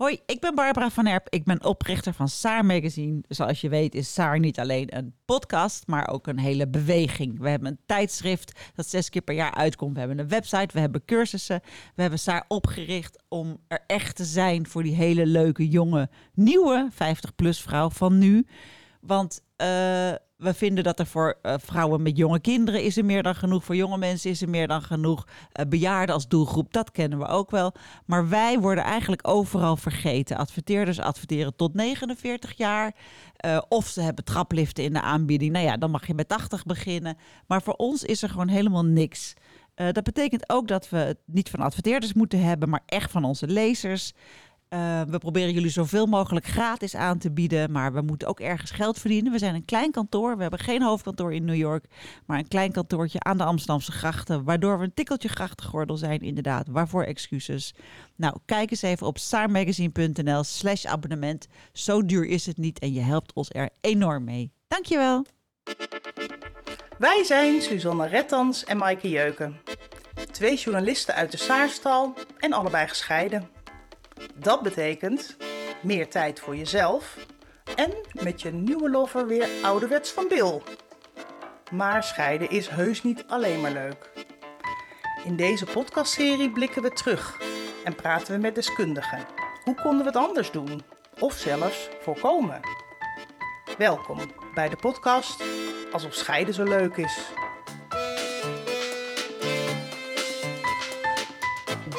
Hoi, ik ben Barbara van Erp. Ik ben oprichter van Saar Magazine. Zoals je weet is Saar niet alleen een podcast, maar ook een hele beweging. We hebben een tijdschrift dat zes keer per jaar uitkomt. We hebben een website, we hebben cursussen. We hebben Saar opgericht om er echt te zijn voor die hele leuke, jonge, nieuwe 50-plus vrouw van nu. Want uh, we vinden dat er voor uh, vrouwen met jonge kinderen is er meer dan genoeg. Voor jonge mensen is er meer dan genoeg. Uh, bejaarden als doelgroep, dat kennen we ook wel. Maar wij worden eigenlijk overal vergeten. Adverteerders adverteren tot 49 jaar. Of ze hebben trapliften in de aanbieding. Nou ja, dan mag je met 80 beginnen. Maar voor ons is er gewoon helemaal niks. dat betekent ook dat we het niet van adverteerders moeten hebben, maar echt van onze lezers. Uh, we proberen jullie zoveel mogelijk gratis aan te bieden, maar we moeten ook ergens geld verdienen. We zijn een klein kantoor, we hebben geen hoofdkantoor in New York, maar een klein kantoortje aan de Amsterdamse grachten, waardoor we een tikkeltje grachtengordel zijn, inderdaad. Waarvoor excuses? Nou, kijk eens even op saarmagazine.nl slash abonnement. Zo duur is het niet en je helpt ons er enorm mee. Dankjewel. Wij zijn Suzanne Rettans en Maaike Jeuken. Twee journalisten uit de Saarstal en allebei gescheiden. Dat betekent meer tijd voor jezelf en met je nieuwe lover weer ouderwets van Bill. Maar scheiden is heus niet alleen maar leuk. In deze podcastserie blikken we terug en praten we met deskundigen. Hoe konden we het anders doen? Of zelfs voorkomen? Welkom bij de podcast Alsof scheiden zo leuk is.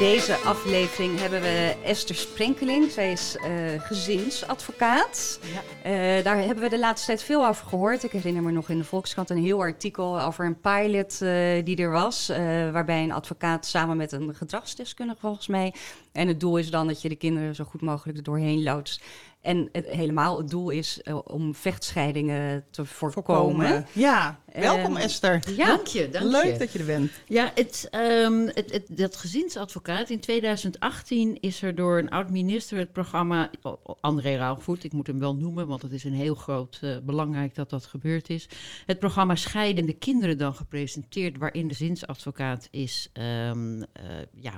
Deze aflevering hebben we Esther Sprenkeling. Zij is uh, gezinsadvocaat. Ja. Uh, daar hebben we de laatste tijd veel over gehoord. Ik herinner me nog in de Volkskrant een heel artikel over een pilot uh, die er was. waarbij een advocaat samen met een gedragsdeskundige volgens mij. En het doel is dan dat je de kinderen zo goed mogelijk er doorheen loodst. En het, helemaal het doel is uh, om vechtscheidingen te voorkomen. voorkomen. Ja, welkom um, Esther. Ja, dank je, dank Leuk je. dat je er bent. Ja, het, um, het, het, dat gezinsadvocaat in 2018 is er door een oud-minister het programma André Rauwvoet, ik moet hem wel noemen, want het is een heel groot uh, belangrijk dat dat gebeurd is. Het programma Scheidende Kinderen dan gepresenteerd, waarin de gezinsadvocaat is um, uh, ja,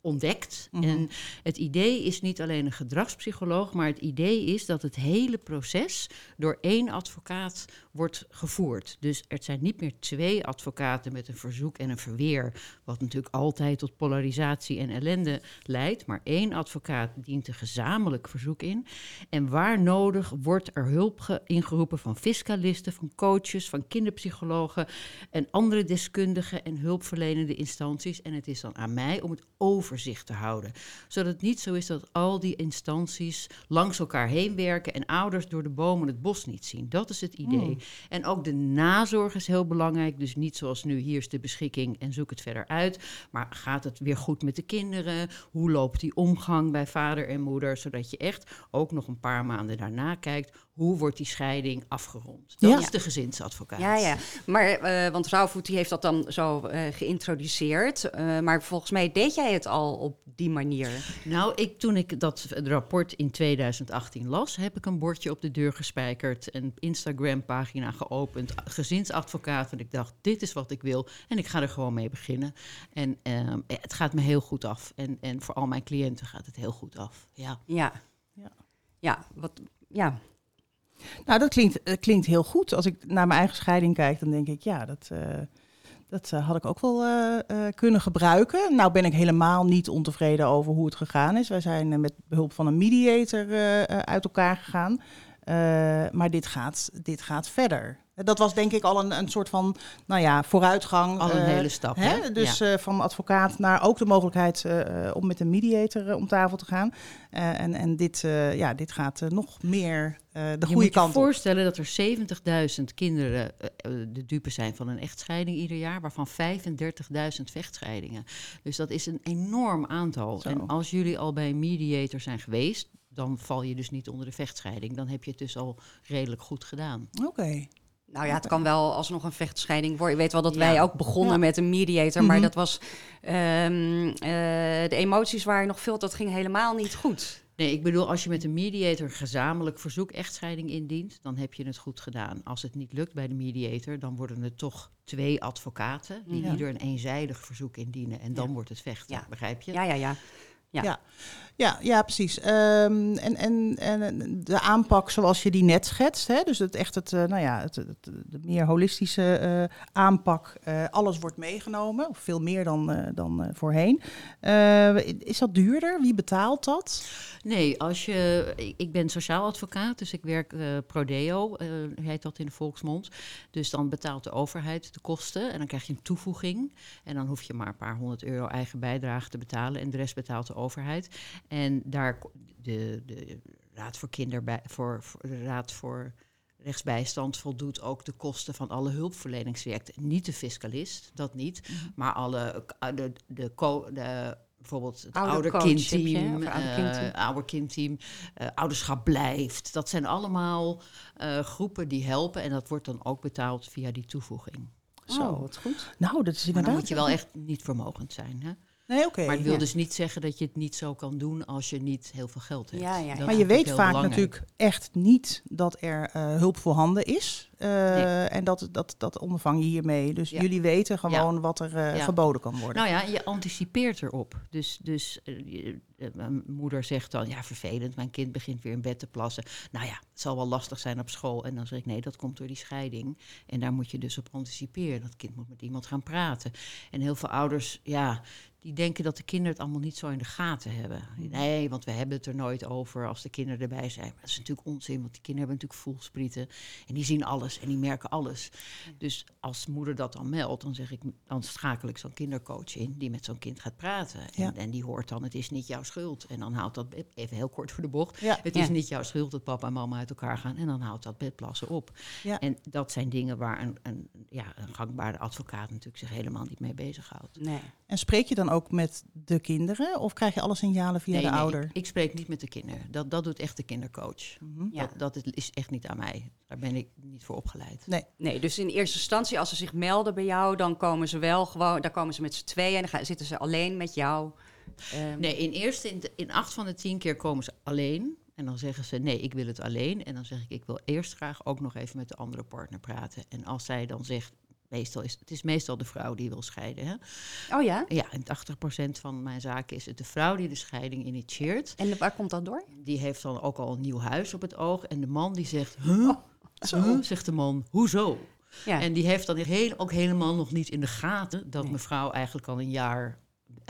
ontdekt. Mm -hmm. En het idee is niet alleen een gedragspsycholoog, maar het idee is dat het hele proces door één advocaat wordt gevoerd. Dus er zijn niet meer twee advocaten met een verzoek en een verweer, wat natuurlijk altijd tot polarisatie en ellende leidt, maar één advocaat dient een gezamenlijk verzoek in. En waar nodig wordt er hulp ingeroepen van fiscalisten, van coaches, van kinderpsychologen en andere deskundigen en hulpverlenende instanties. En het is dan aan mij om het overzicht te houden, zodat het niet zo is dat al die instanties langs elkaar heen werken en ouders door de bomen het bos niet zien. Dat is het idee. Hmm. En ook de nazorg is heel belangrijk. Dus niet zoals nu, hier is de beschikking en zoek het verder uit. Maar gaat het weer goed met de kinderen? Hoe loopt die omgang bij vader en moeder? Zodat je echt ook nog een paar maanden daarna kijkt hoe wordt die scheiding afgerond? Dat ja. is de gezinsadvocaat. Ja, ja. Maar, uh, want Rauwvoet die heeft dat dan zo uh, geïntroduceerd. Uh, maar volgens mij deed jij het al op die manier. Nou, ik, toen ik dat rapport in 2018 las, heb ik een bordje op de deur gespijkerd. Een Instagram-pagina geopend. Gezinsadvocaat. En ik dacht, dit is wat ik wil. En ik ga er gewoon mee beginnen. En ehm, het gaat me heel goed af. En, en voor al mijn cliënten gaat het heel goed af. Ja. Ja. Ja. Ja, wat, ja, nou, dat klinkt, uh, klinkt heel goed. Als ik naar mijn eigen scheiding kijk, dan denk ik, ja, dat, uh, dat uh, had ik ook wel kunnen gebruiken. Nou ben ik helemaal niet ontevreden over hoe het gegaan is. Wij zijn met behulp van een mediator uit elkaar gegaan. maar dit gaat, dit gaat verder. Dat was denk ik al een, een soort van nou ja, vooruitgang. Al een hele stap. Hè? Hè? Dus ja. uh, van advocaat naar ook de mogelijkheid uh, om met een mediator om tafel te gaan. en en dit, ja, dit gaat nog meer de je goede kant op. Je moet je voorstellen dat er 70.000 kinderen de dupe zijn van een echtscheiding ieder jaar, waarvan 35.000 vechtscheidingen. Dus dat is een enorm aantal. Zo. En als jullie al bij een mediator zijn geweest, dan val je dus niet onder de vechtscheiding. Dan heb je het dus al redelijk goed gedaan. Oké. Okay. Nou ja, het kan wel alsnog een vechtscheiding worden. Je weet wel dat ja. wij ook begonnen ja. met een mediator, maar mm -hmm. dat was. Um, uh, de emoties waren nog veel, dat ging helemaal niet goed. Nee, ik bedoel, als je met een mediator gezamenlijk verzoek echtscheiding indient, dan heb je het goed gedaan. Als het niet lukt bij de mediator, dan worden het toch twee advocaten die ja. ieder een eenzijdig verzoek indienen. En dan wordt het vechten, begrijp je? Ja, ja, ja. Ja. ja. Ja, ja, precies. Ehm, en, en, en de aanpak zoals je die net schetst, hè? dus het echt het, eh, nou ja, het, het- de meer holistische eh, aanpak, eh, alles wordt meegenomen, of veel meer dan, dan voorheen. Eh, is dat duurder? Wie betaalt dat? Nee, als je, ik- ben sociaal advocaat, dus ik werk prodeo, heet dat in de volksmond. Dus dan betaalt de overheid de kosten en dan krijg je een toevoeging. En dan hoef je maar een paar honderd euro eigen bijdrage te betalen en de rest betaalt de overheid. En daar de, de Raad voor Kinderbij, voor, voor de Raad voor Rechtsbijstand voldoet ook de kosten van alle hulpverleningswerk. Niet de fiscalist, dat niet, maar alle eh, de, de, co- de bijvoorbeeld het ouderkindteam, eh ouderkindteam. eh, ouderschap blijft. Dat zijn allemaal eh, groepen die helpen en dat wordt dan ook betaald via die toevoeging. Zo. Oh, wat goed. Nou, dat is Maar inderdaad... dan moet je wel echt niet vermogend zijn. Hè? Nee, oké. maar het wil ja. dus niet zeggen dat je het niet zo kan doen als je niet heel veel geld hebt. Ja, ja, ja. Dat Maar is je weet vaak belangrijk. natuurlijk echt niet dat er eh, hulp voorhanden is. Eh, En dat, dat, dat ondervang je hiermee. Dus Ja. jullie weten gewoon wat er Ja. geboden kan worden. Nou ja, je anticipeert erop. Dus, dus je- eh, mijn moeder zegt dan, ja, vervelend, mijn kind begint weer in bed te plassen. Nou ja, het zal wel lastig zijn op school. En dan zeg ik, nee, dat komt door die scheiding. En daar moet je dus op anticiperen. Dat kind moet met iemand gaan praten. En heel veel ouders, ja, die denken dat de kinderen het allemaal niet zo in de gaten hebben. Nee, want we hebben het er nooit over als de kinderen erbij zijn. Maar dat is natuurlijk onzin, want die kinderen hebben natuurlijk voelsprieten. En die zien alles en die merken alles. Dus als moeder dat dan meldt, dan zeg ik, dan schakel ik zo'n kindercoach in die met zo'n kind gaat praten. En, Ja. en die hoort dan, het is niet jouw schuld. En dan houdt dat, even heel kort voor de bocht, Ja. het Ja. is niet jouw schuld dat papa en mama uit elkaar gaan. En dan houdt dat bedplassen op. Ja. En dat zijn dingen waar een, een, ja, een gangbare advocaat natuurlijk zich helemaal niet mee bezighoudt. Nee. En spreek je dan ook met de kinderen of krijg je alle signalen via Nee, de nee, ouder? Ik, ik spreek niet met de kinderen. Dat, dat doet echt de kindercoach. Mhm. Ja. Dat, dat is echt niet aan mij. Daar ben ik niet voor opgeleid. Nee. Nee, dus in eerste instantie, als ze zich melden bij jou, dan komen ze wel gewoon, dan komen ze met z'n tweeën en dan gaan, zitten ze alleen met jou. Ehm, Nee, in eerste, in, de- in acht van de tien keer komen ze alleen. En dan zeggen ze, nee, ik wil het alleen. En dan zeg ik, ik wil eerst graag ook nog even met de andere partner praten. En als zij dan zegt, meestal is het is meestal de vrouw die wil scheiden. Hè? Oh ja? Ja, in 80% van mijn zaken is het de vrouw die de scheiding initieert. En waar komt dat door? Die heeft dan ook al een nieuw huis op het oog. En de man die zegt, huh? Huh? zegt de man, hoezo? Ja. En die heeft dan heel, ook helemaal nog niet in de gaten dat mevrouw eigenlijk al een jaar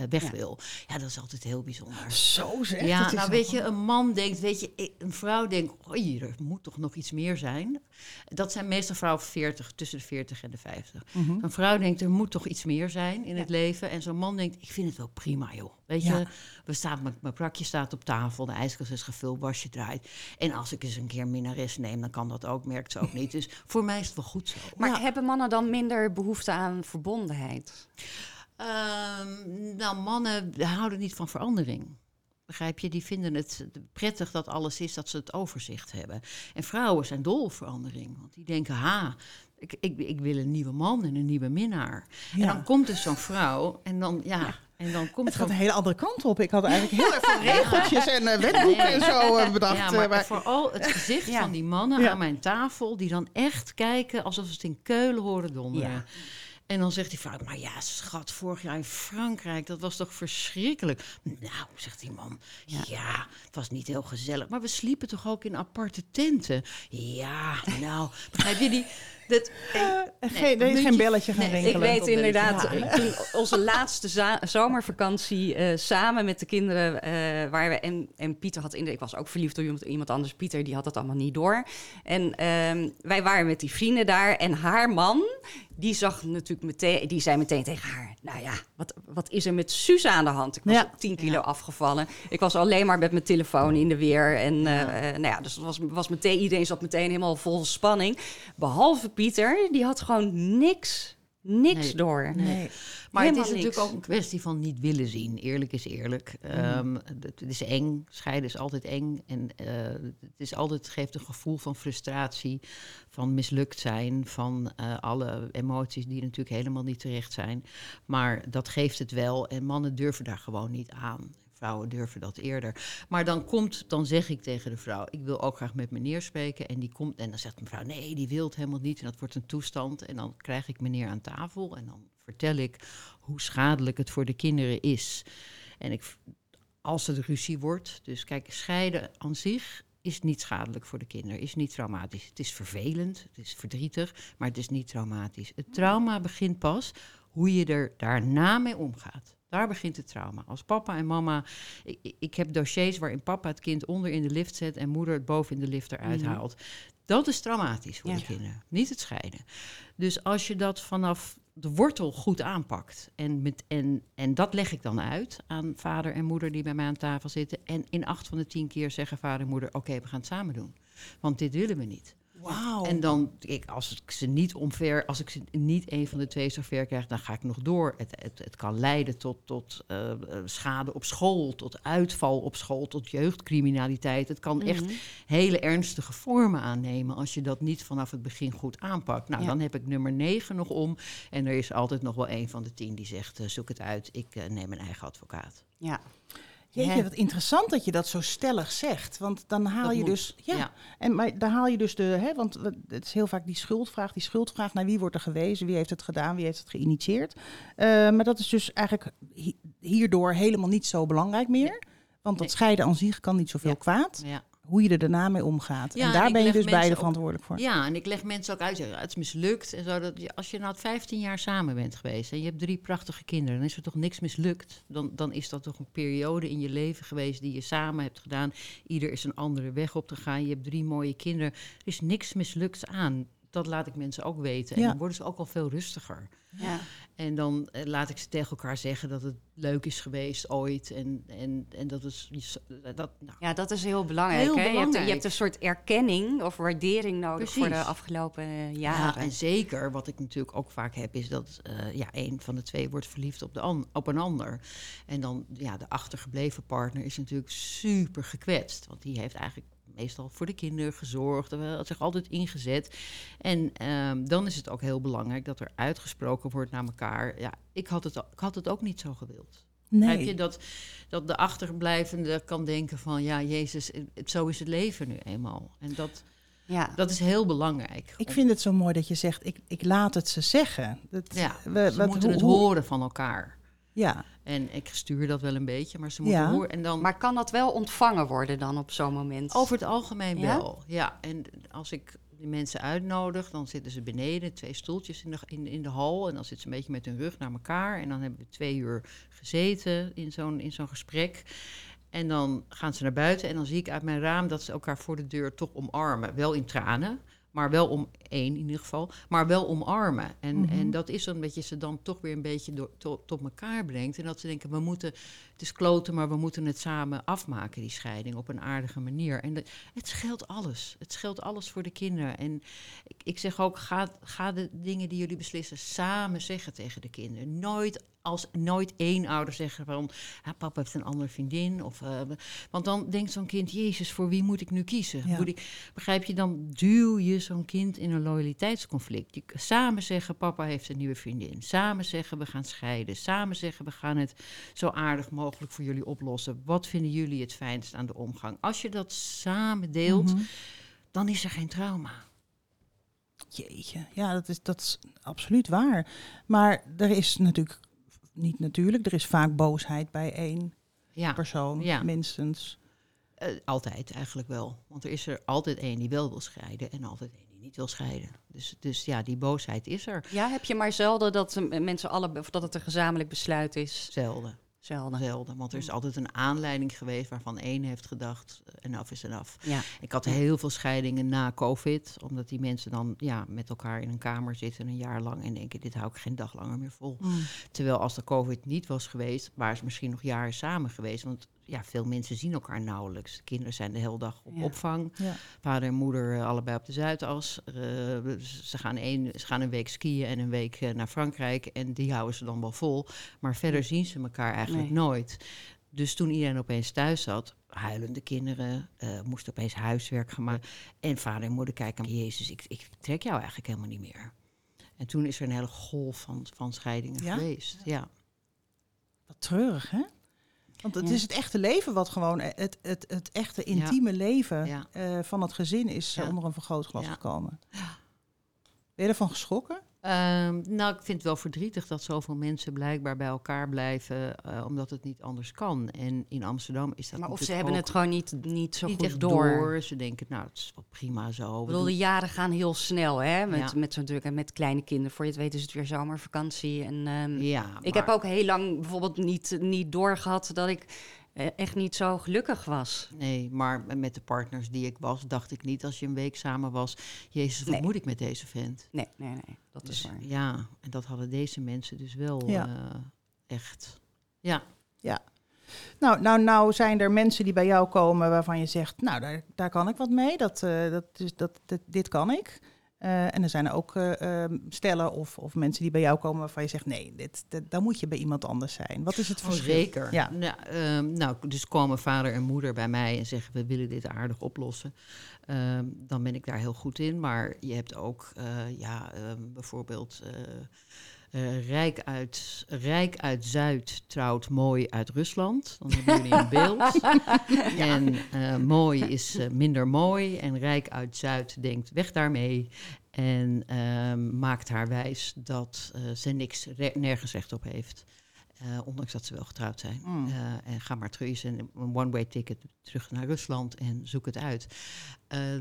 weg Ja. wil. Ja, dat is altijd heel bijzonder. Zo zeg. Ja, nou weet je, een man denkt, weet je, een vrouw denkt, oei, er moet toch nog iets meer zijn. Dat zijn meestal vrouwen 40, tussen de 40 en de 50. Mhm. Een vrouw denkt, er moet toch iets meer zijn in het leven. En zo'n man denkt, ik vind het wel prima, joh. Weet je, Ja. we staan, mijn, mijn prakje staat op tafel, de ijskast is gevuld, wasje draait. En als ik eens een keer minnares neem, dan kan dat ook, merkt ze ook niet. Dus voor mij is het wel goed zo. Maar hebben mannen dan minder behoefte aan verbondenheid? Ehm, nou, mannen houden niet van verandering. Begrijp je? Die vinden het prettig dat alles is, dat ze het overzicht hebben. En vrouwen zijn dol op verandering. Want die denken, ha, ik, ik, ik wil een nieuwe man en een nieuwe minnaar. En dan komt dus zo'n vrouw en dan, ja, en dan komt Het gaat een hele andere kant op. Ik had eigenlijk heel erg veel regeltjes en eh, wetboeken en zo eh, bedacht. Ja, eh, maar, maar- vooral het gezicht Ja. van die mannen Ja. aan mijn tafel... die dan echt kijken alsof ze het in Keulen horen donderen. En dan zegt die vrouw, maar ja, schat, vorig jaar in Frankrijk, dat was toch verschrikkelijk? Nou, zegt die man, ja. het was niet heel gezellig. Maar we sliepen toch ook in aparte tenten? Ja, nou, begrijp je die... Dat, Eh, nee, geen, er is muntje- geen belletje gaan nee, Ik weet inderdaad, toen onze laatste zomervakantie eh, samen met de kinderen, eh, waar we en, en Pieter had in de, ik was ook verliefd op iemand, iemand anders, Pieter die had dat allemaal niet door. En ehm, wij waren met die vrienden daar en haar man, die zag natuurlijk meteen, die zei meteen tegen haar, nou ja, wat, wat is er met Suus aan de hand? Ik was Ja. op 10 kilo afgevallen. Ik was alleen maar met mijn telefoon in de weer en eh, eh, nou ja, dus het was, was meteen, iedereen zat meteen helemaal vol spanning. Behalve Pieter, die had gewoon niks, niks Nee. door. Nee. Maar het is natuurlijk niks. ook een kwestie van niet willen zien. Eerlijk is eerlijk. Mhm. Ehm, het, het is eng. Scheiden is altijd eng. En eh, het is altijd, geeft een gevoel van frustratie, van mislukt zijn, van eh, alle emoties die natuurlijk helemaal niet terecht zijn. Maar dat geeft het wel. En mannen durven daar gewoon niet aan. Vrouwen durven dat eerder. Maar dan komt, dan zeg ik tegen de vrouw: Ik wil ook graag met meneer spreken. En die komt, en dan zegt mevrouw: Nee, die wil het helemaal niet. En dat wordt een toestand. En dan krijg ik meneer aan tafel. En dan vertel ik hoe schadelijk het voor de kinderen is. En ik, als het ruzie wordt. Dus kijk, scheiden aan zich is niet schadelijk voor de kinderen, is niet traumatisch. Het is vervelend, het is verdrietig, maar het is niet traumatisch. Het trauma begint pas hoe je er daarna mee omgaat. Daar begint het trauma. Als papa en mama. Ik, ik heb dossiers waarin papa het kind onder in de lift zet en moeder het boven in de lift eruit Mhm. haalt. Dat is traumatisch voor Ja. de kinderen, niet het scheiden. Dus als je dat vanaf de wortel goed aanpakt. En, met, en, en dat leg ik dan uit aan vader en moeder die bij mij aan tafel zitten. En in acht van de tien keer zeggen vader en moeder: Oké, we gaan het samen doen. Want dit willen we niet. Wauw. En dan, ik, als ik ze niet omver, als ik ze niet een van de twee zover krijg, dan ga ik nog door. Het, het, het kan leiden tot, tot eh, eh, schade op school, tot uitval op school, tot jeugdcriminaliteit. Het kan echt Mhm. hele ernstige vormen aannemen als je dat niet vanaf het begin goed aanpakt. Nou, Ja. dan heb ik nummer 9 nog om. En er is altijd nog wel een van de tien die zegt: eh, zoek het uit, ik neem mijn eigen advocaat. Ja. Jeetje, Hè? wat interessant dat je dat zo stellig zegt. Want dan haal Dat je moet. dus. Ja, Ja. En, maar daar haal je dus de. Hè, want het is heel vaak die schuldvraag. Die schuldvraag naar wie wordt er gewezen, wie heeft het gedaan, wie heeft het geïnitieerd. Eh, maar dat is dus eigenlijk hi- hierdoor helemaal niet zo belangrijk meer. Want dat Nee. scheiden aan zich kan niet zoveel Ja. kwaad. Ja. Hoe je er daarna mee omgaat. Ja, en daar ben je dus beide ook- verantwoordelijk voor. Ja, en ik leg mensen ook uit, het is mislukt. En zo, dat je, als je nou 15 jaar samen bent geweest en je hebt drie prachtige kinderen, dan is er toch niks mislukt. Dan, dan is dat toch een periode in je leven geweest die je samen hebt gedaan. Ieder is een andere weg op te gaan. Je hebt drie mooie kinderen. Er is niks mislukt aan. Dat laat ik mensen ook weten. En Ja. dan worden ze ook al veel rustiger. Ja. En dan eh, laat ik ze tegen elkaar zeggen dat het leuk is geweest ooit. En, en, en dat is. Dat, nou, ja, dat is heel belangrijk. Heel hè? Je, hebt, je belangrijk. hebt een soort erkenning of waardering nodig voor de afgelopen eh, Ja, jaren. en zeker, wat ik natuurlijk ook vaak heb, is dat eh, ja, een van de twee wordt verliefd op, de an- op een ander. En dan, ja, de achtergebleven partner is natuurlijk super gekwetst. Want die heeft eigenlijk meestal voor de kinderen gezorgd, eh, had zich altijd ingezet. En ehm, dan is het ook heel belangrijk dat er uitgesproken wordt naar elkaar. Ja, ik had het, ik had het ook niet zo gewild. Heb je Nee. dat, dat de achterblijvende kan denken van, ja, Jezus, het- zo is het leven nu eenmaal. En dat, ja. dat is heel belangrijk. Ik vind het zo mooi dat je zegt, ik, ik laat het ze zeggen. Dat, Ja, we- ze wat- moeten het hoe- horen van elkaar. Ja, En ik stuur dat wel een beetje, maar ze moeten Ja. horen. En dan Maar kan dat wel ontvangen worden dan op zo'n moment? over het algemeen Ja? wel. Ja, en als ik die mensen uitnodig, dan zitten ze beneden, twee stoeltjes in de, in, in de hal. En dan zitten ze een beetje met hun rug naar elkaar. En dan hebben we twee uur gezeten in zo'n, in zo'n gesprek. En dan gaan ze naar buiten en dan zie ik uit mijn raam dat ze elkaar voor de deur toch omarmen. Wel in tranen, maar wel om één in ieder geval, maar wel omarmen. En, Mhm. en dat is dan dat je ze dan toch weer een beetje door, tot, tot elkaar brengt. En dat ze denken, we moeten, het is kloten, maar we moeten het samen afmaken, die scheiding, op een aardige manier. En het scheelt alles. Het scheelt alles voor de kinderen. En ik, ik zeg ook, ga, ga de dingen die jullie beslissen samen zeggen tegen de kinderen. Nooit als nooit één ouder zeggen van, ah, papa heeft een andere vriendin. Of, eh, want dan denkt zo'n kind, Jezus, voor wie moet ik nu kiezen? Ja. Moet ik, begrijp je, dan duw je zo'n kind in een loyaliteitsconflict. Je, samen zeggen, papa heeft een nieuwe vriendin. Samen zeggen, we gaan scheiden. Samen zeggen, we gaan het zo aardig mogelijk voor jullie oplossen. Wat vinden jullie het fijnst aan de omgang? Als je dat samen deelt, Mhm. dan is er geen trauma. Jeetje, ja, dat is, dat is absoluut waar. Maar er is natuurlijk, niet natuurlijk, er is vaak boosheid bij één Ja, persoon, Ja. minstens. eh, altijd eigenlijk wel. Want er is er altijd één die wel wil scheiden en altijd één die niet wil scheiden. Dus, dus ja, die boosheid is er. Ja, heb je maar zelden dat mensen alle, of dat het een gezamenlijk besluit is? Zelden. Zelden. Zelden. Want er is altijd een aanleiding geweest waarvan één heeft gedacht, eh, enough is enough. Ja. Ik had heel veel scheidingen na COVID, omdat die mensen dan ja, met elkaar in een kamer zitten een jaar lang en denken, dit hou ik geen dag langer meer vol. Mm. Terwijl als de COVID niet was geweest, waren ze misschien nog jaren samen geweest. Want ja, veel mensen zien elkaar nauwelijks. De kinderen zijn de hele dag op Ja. opvang. Ja. Vader en moeder eh, allebei op de Zuidas. Eh, ze, gaan een, ze gaan een week skiën en een week eh, naar Frankrijk. En die houden ze dan wel vol. Maar verder zien ze elkaar eigenlijk Nee. nooit. Dus toen iedereen opeens thuis zat, huilende kinderen, eh moest opeens huiswerk gemaakt. En vader en moeder kijken, Jezus, ik, ik trek jou eigenlijk helemaal niet meer. En toen is er een hele golf van, van scheidingen Ja? geweest. Ja. Wat treurig, hè? Want het Ja. is het echte leven wat gewoon, eh, het, het, het echte intieme leven Ja. eh, van het gezin is onder een vergrootglas Ja. gekomen. Ben je ervan geschrokken? Ehm, nou, ik vind het wel verdrietig dat zoveel mensen blijkbaar bij elkaar blijven, eh, omdat het niet anders kan. En in Amsterdam is dat Maar of ze hebben het gewoon niet, niet zo niet goed door. door. Ze denken, nou, het is wel prima zo. Ik bedoel, de jaren gaan heel snel, hè? Met, Ja. met zo'n druk en met kleine kinderen. Voor je het weet is het weer zomervakantie. En, ehm, ja, Ik heb ook heel lang bijvoorbeeld niet, niet doorgehad dat ik echt niet zo gelukkig was. Nee, maar met de partners die ik was, dacht ik niet als je een week samen was. Jezus, wat Nee. moet ik met deze vent? Nee, nee, nee. Dat is Dus, waar. ja, en dat hadden deze mensen dus wel Ja. eh, echt. Ja, Nou, nou, nou zijn er mensen die bij jou komen waarvan je zegt, nou, daar, daar kan ik wat mee. Dat, eh, dat, is, dat, dat, dit kan ik. Eh, en er zijn er ook eh, ehm, stellen of, of mensen die bij jou komen waarvan je zegt, nee, dit, dit, dan moet je bij iemand anders zijn. Wat is het oh, verschil? zeker. Ja. Nou, ehm, nou, dus komen vader en moeder bij mij en zeggen we willen dit aardig oplossen. Ehm, dan ben ik daar heel goed in. Maar je hebt ook, eh, ja, bijvoorbeeld. Eh, Rijk, uit, Rijk uit Zuid trouwt mooi uit Rusland. Dan hebben jullie een beeld. En eh, mooi is eh, minder mooi. En Rijk uit Zuid denkt weg daarmee. En ehm, maakt haar wijs dat ze niks, nergens recht op heeft. Ondanks dat ze wel getrouwd zijn. Mm. Eh, en ga maar terug, is een one-way ticket terug naar Rusland en zoek het uit.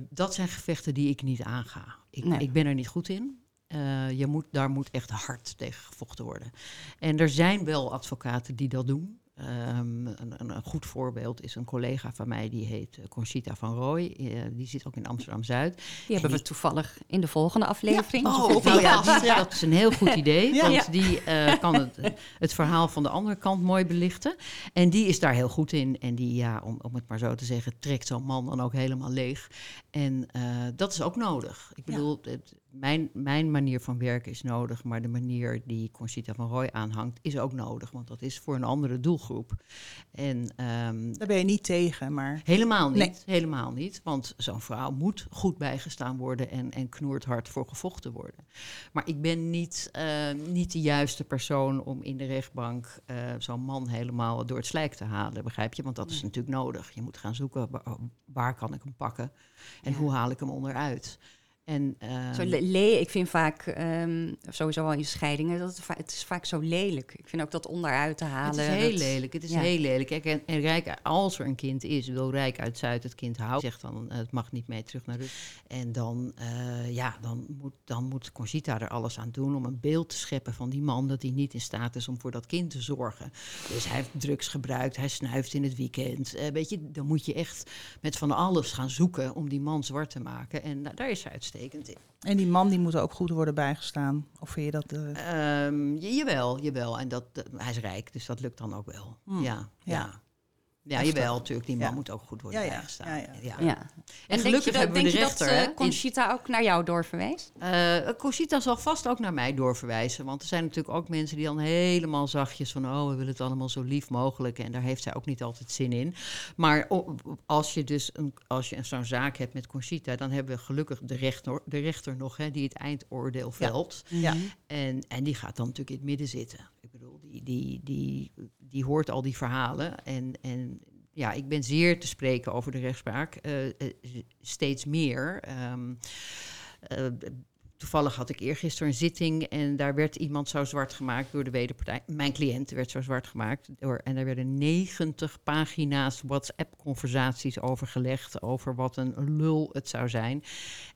Dat zijn gevechten die ik niet aanga. Ik, Nee. ik ben er niet goed in. Eh, je moet, daar moet echt hard tegen gevochten worden. En er zijn wel advocaten die dat doen. Ehm, een, een, goed voorbeeld is een collega van mij, die heet eh, Conchita van Rooij. Eh, die zit ook in Amsterdam-Zuid. Die hebben we toevallig in de volgende aflevering. Oh, nou ja, die- dat is een heel goed idee. Ja. Want die kan het, het verhaal van de andere kant mooi belichten. En die is daar heel goed in. En die, ja, om, om het maar zo te zeggen, trekt zo'n man dan ook helemaal leeg. En dat is ook nodig. Ik bedoel, het- mijn, mijn manier van werken is nodig. Maar de manier die Conchita van Roy aanhangt, is ook nodig. Want dat is voor een andere doelgroep. En ehm, Daar ben je niet tegen, maar Helemaal niet, Nee. helemaal niet. Want zo'n vrouw moet goed bijgestaan worden en, en knoert hard voor gevochten worden. Maar ik ben niet, eh, niet de juiste persoon om in de rechtbank eh, zo'n man helemaal door het slijk te halen, begrijp je? Want dat is natuurlijk nodig. Je moet gaan zoeken, wa- waar kan ik hem pakken en Ja. hoe haal ik hem onderuit? En, ehm, Zo le- le- ik vind vaak, ehm, sowieso al in scheidingen, dat het, is vaak zo lelijk. Ik vind ook dat onderuit te halen. Het is heel dat- lelijk. Het is ja. heel lelijk. Kijk, en, en Rijk, als er een kind is, wil Rijk uit Zuid het kind houden. Zegt dan, het mag niet mee terug naar Rus. En dan, eh, ja, dan moet, dan moet Conchita er alles aan doen om een beeld te scheppen van die man dat hij niet in staat is om voor dat kind te zorgen. Dus hij heeft drugs gebruikt, hij snuift in het weekend. Eh, weet je, dan moet je echt met van alles gaan zoeken om die man zwart te maken. En nou, daar is hij uitstekend En die man die moet ook goed worden bijgestaan. Of vind je dat... eh, Ehm, jawel, jawel. En dat, dat- hij is rijk, dus dat lukt dan ook wel. Hmm. Ja, Ja. ja. Ja, jawel, natuurlijk. Die man Ja. moet ook goed worden Ja, ja. bijgestaan. Ja, ja. Ja. En denk gelukkig je dat, hebben we denk de rechter. dat hè, eh, in- Conchita ook naar jou doorverwees? eh Conchita zal vast ook naar mij doorverwijzen. Want er zijn natuurlijk ook mensen die dan helemaal zachtjes van... oh, we willen het allemaal zo lief mogelijk. En daar heeft zij ook niet altijd zin in. Maar als je dus een, als je zo'n zaak hebt met Conchita... dan hebben we gelukkig de rechter, de rechter nog, hè, die het eindoordeel velt. ja. En, en die gaat dan natuurlijk in het midden zitten. Die, die, die, die hoort al die verhalen. En, en ja, ik ben zeer te spreken over de rechtspraak. eh, eh, steeds meer. Ehm, eh, toevallig had ik eergisteren een zitting en daar werd iemand zo zwart gemaakt door de wederpartij. Mijn cliënt werd zo zwart gemaakt. Door, en er werden 90 pagina's WhatsApp-conversaties overgelegd over wat een lul het zou zijn.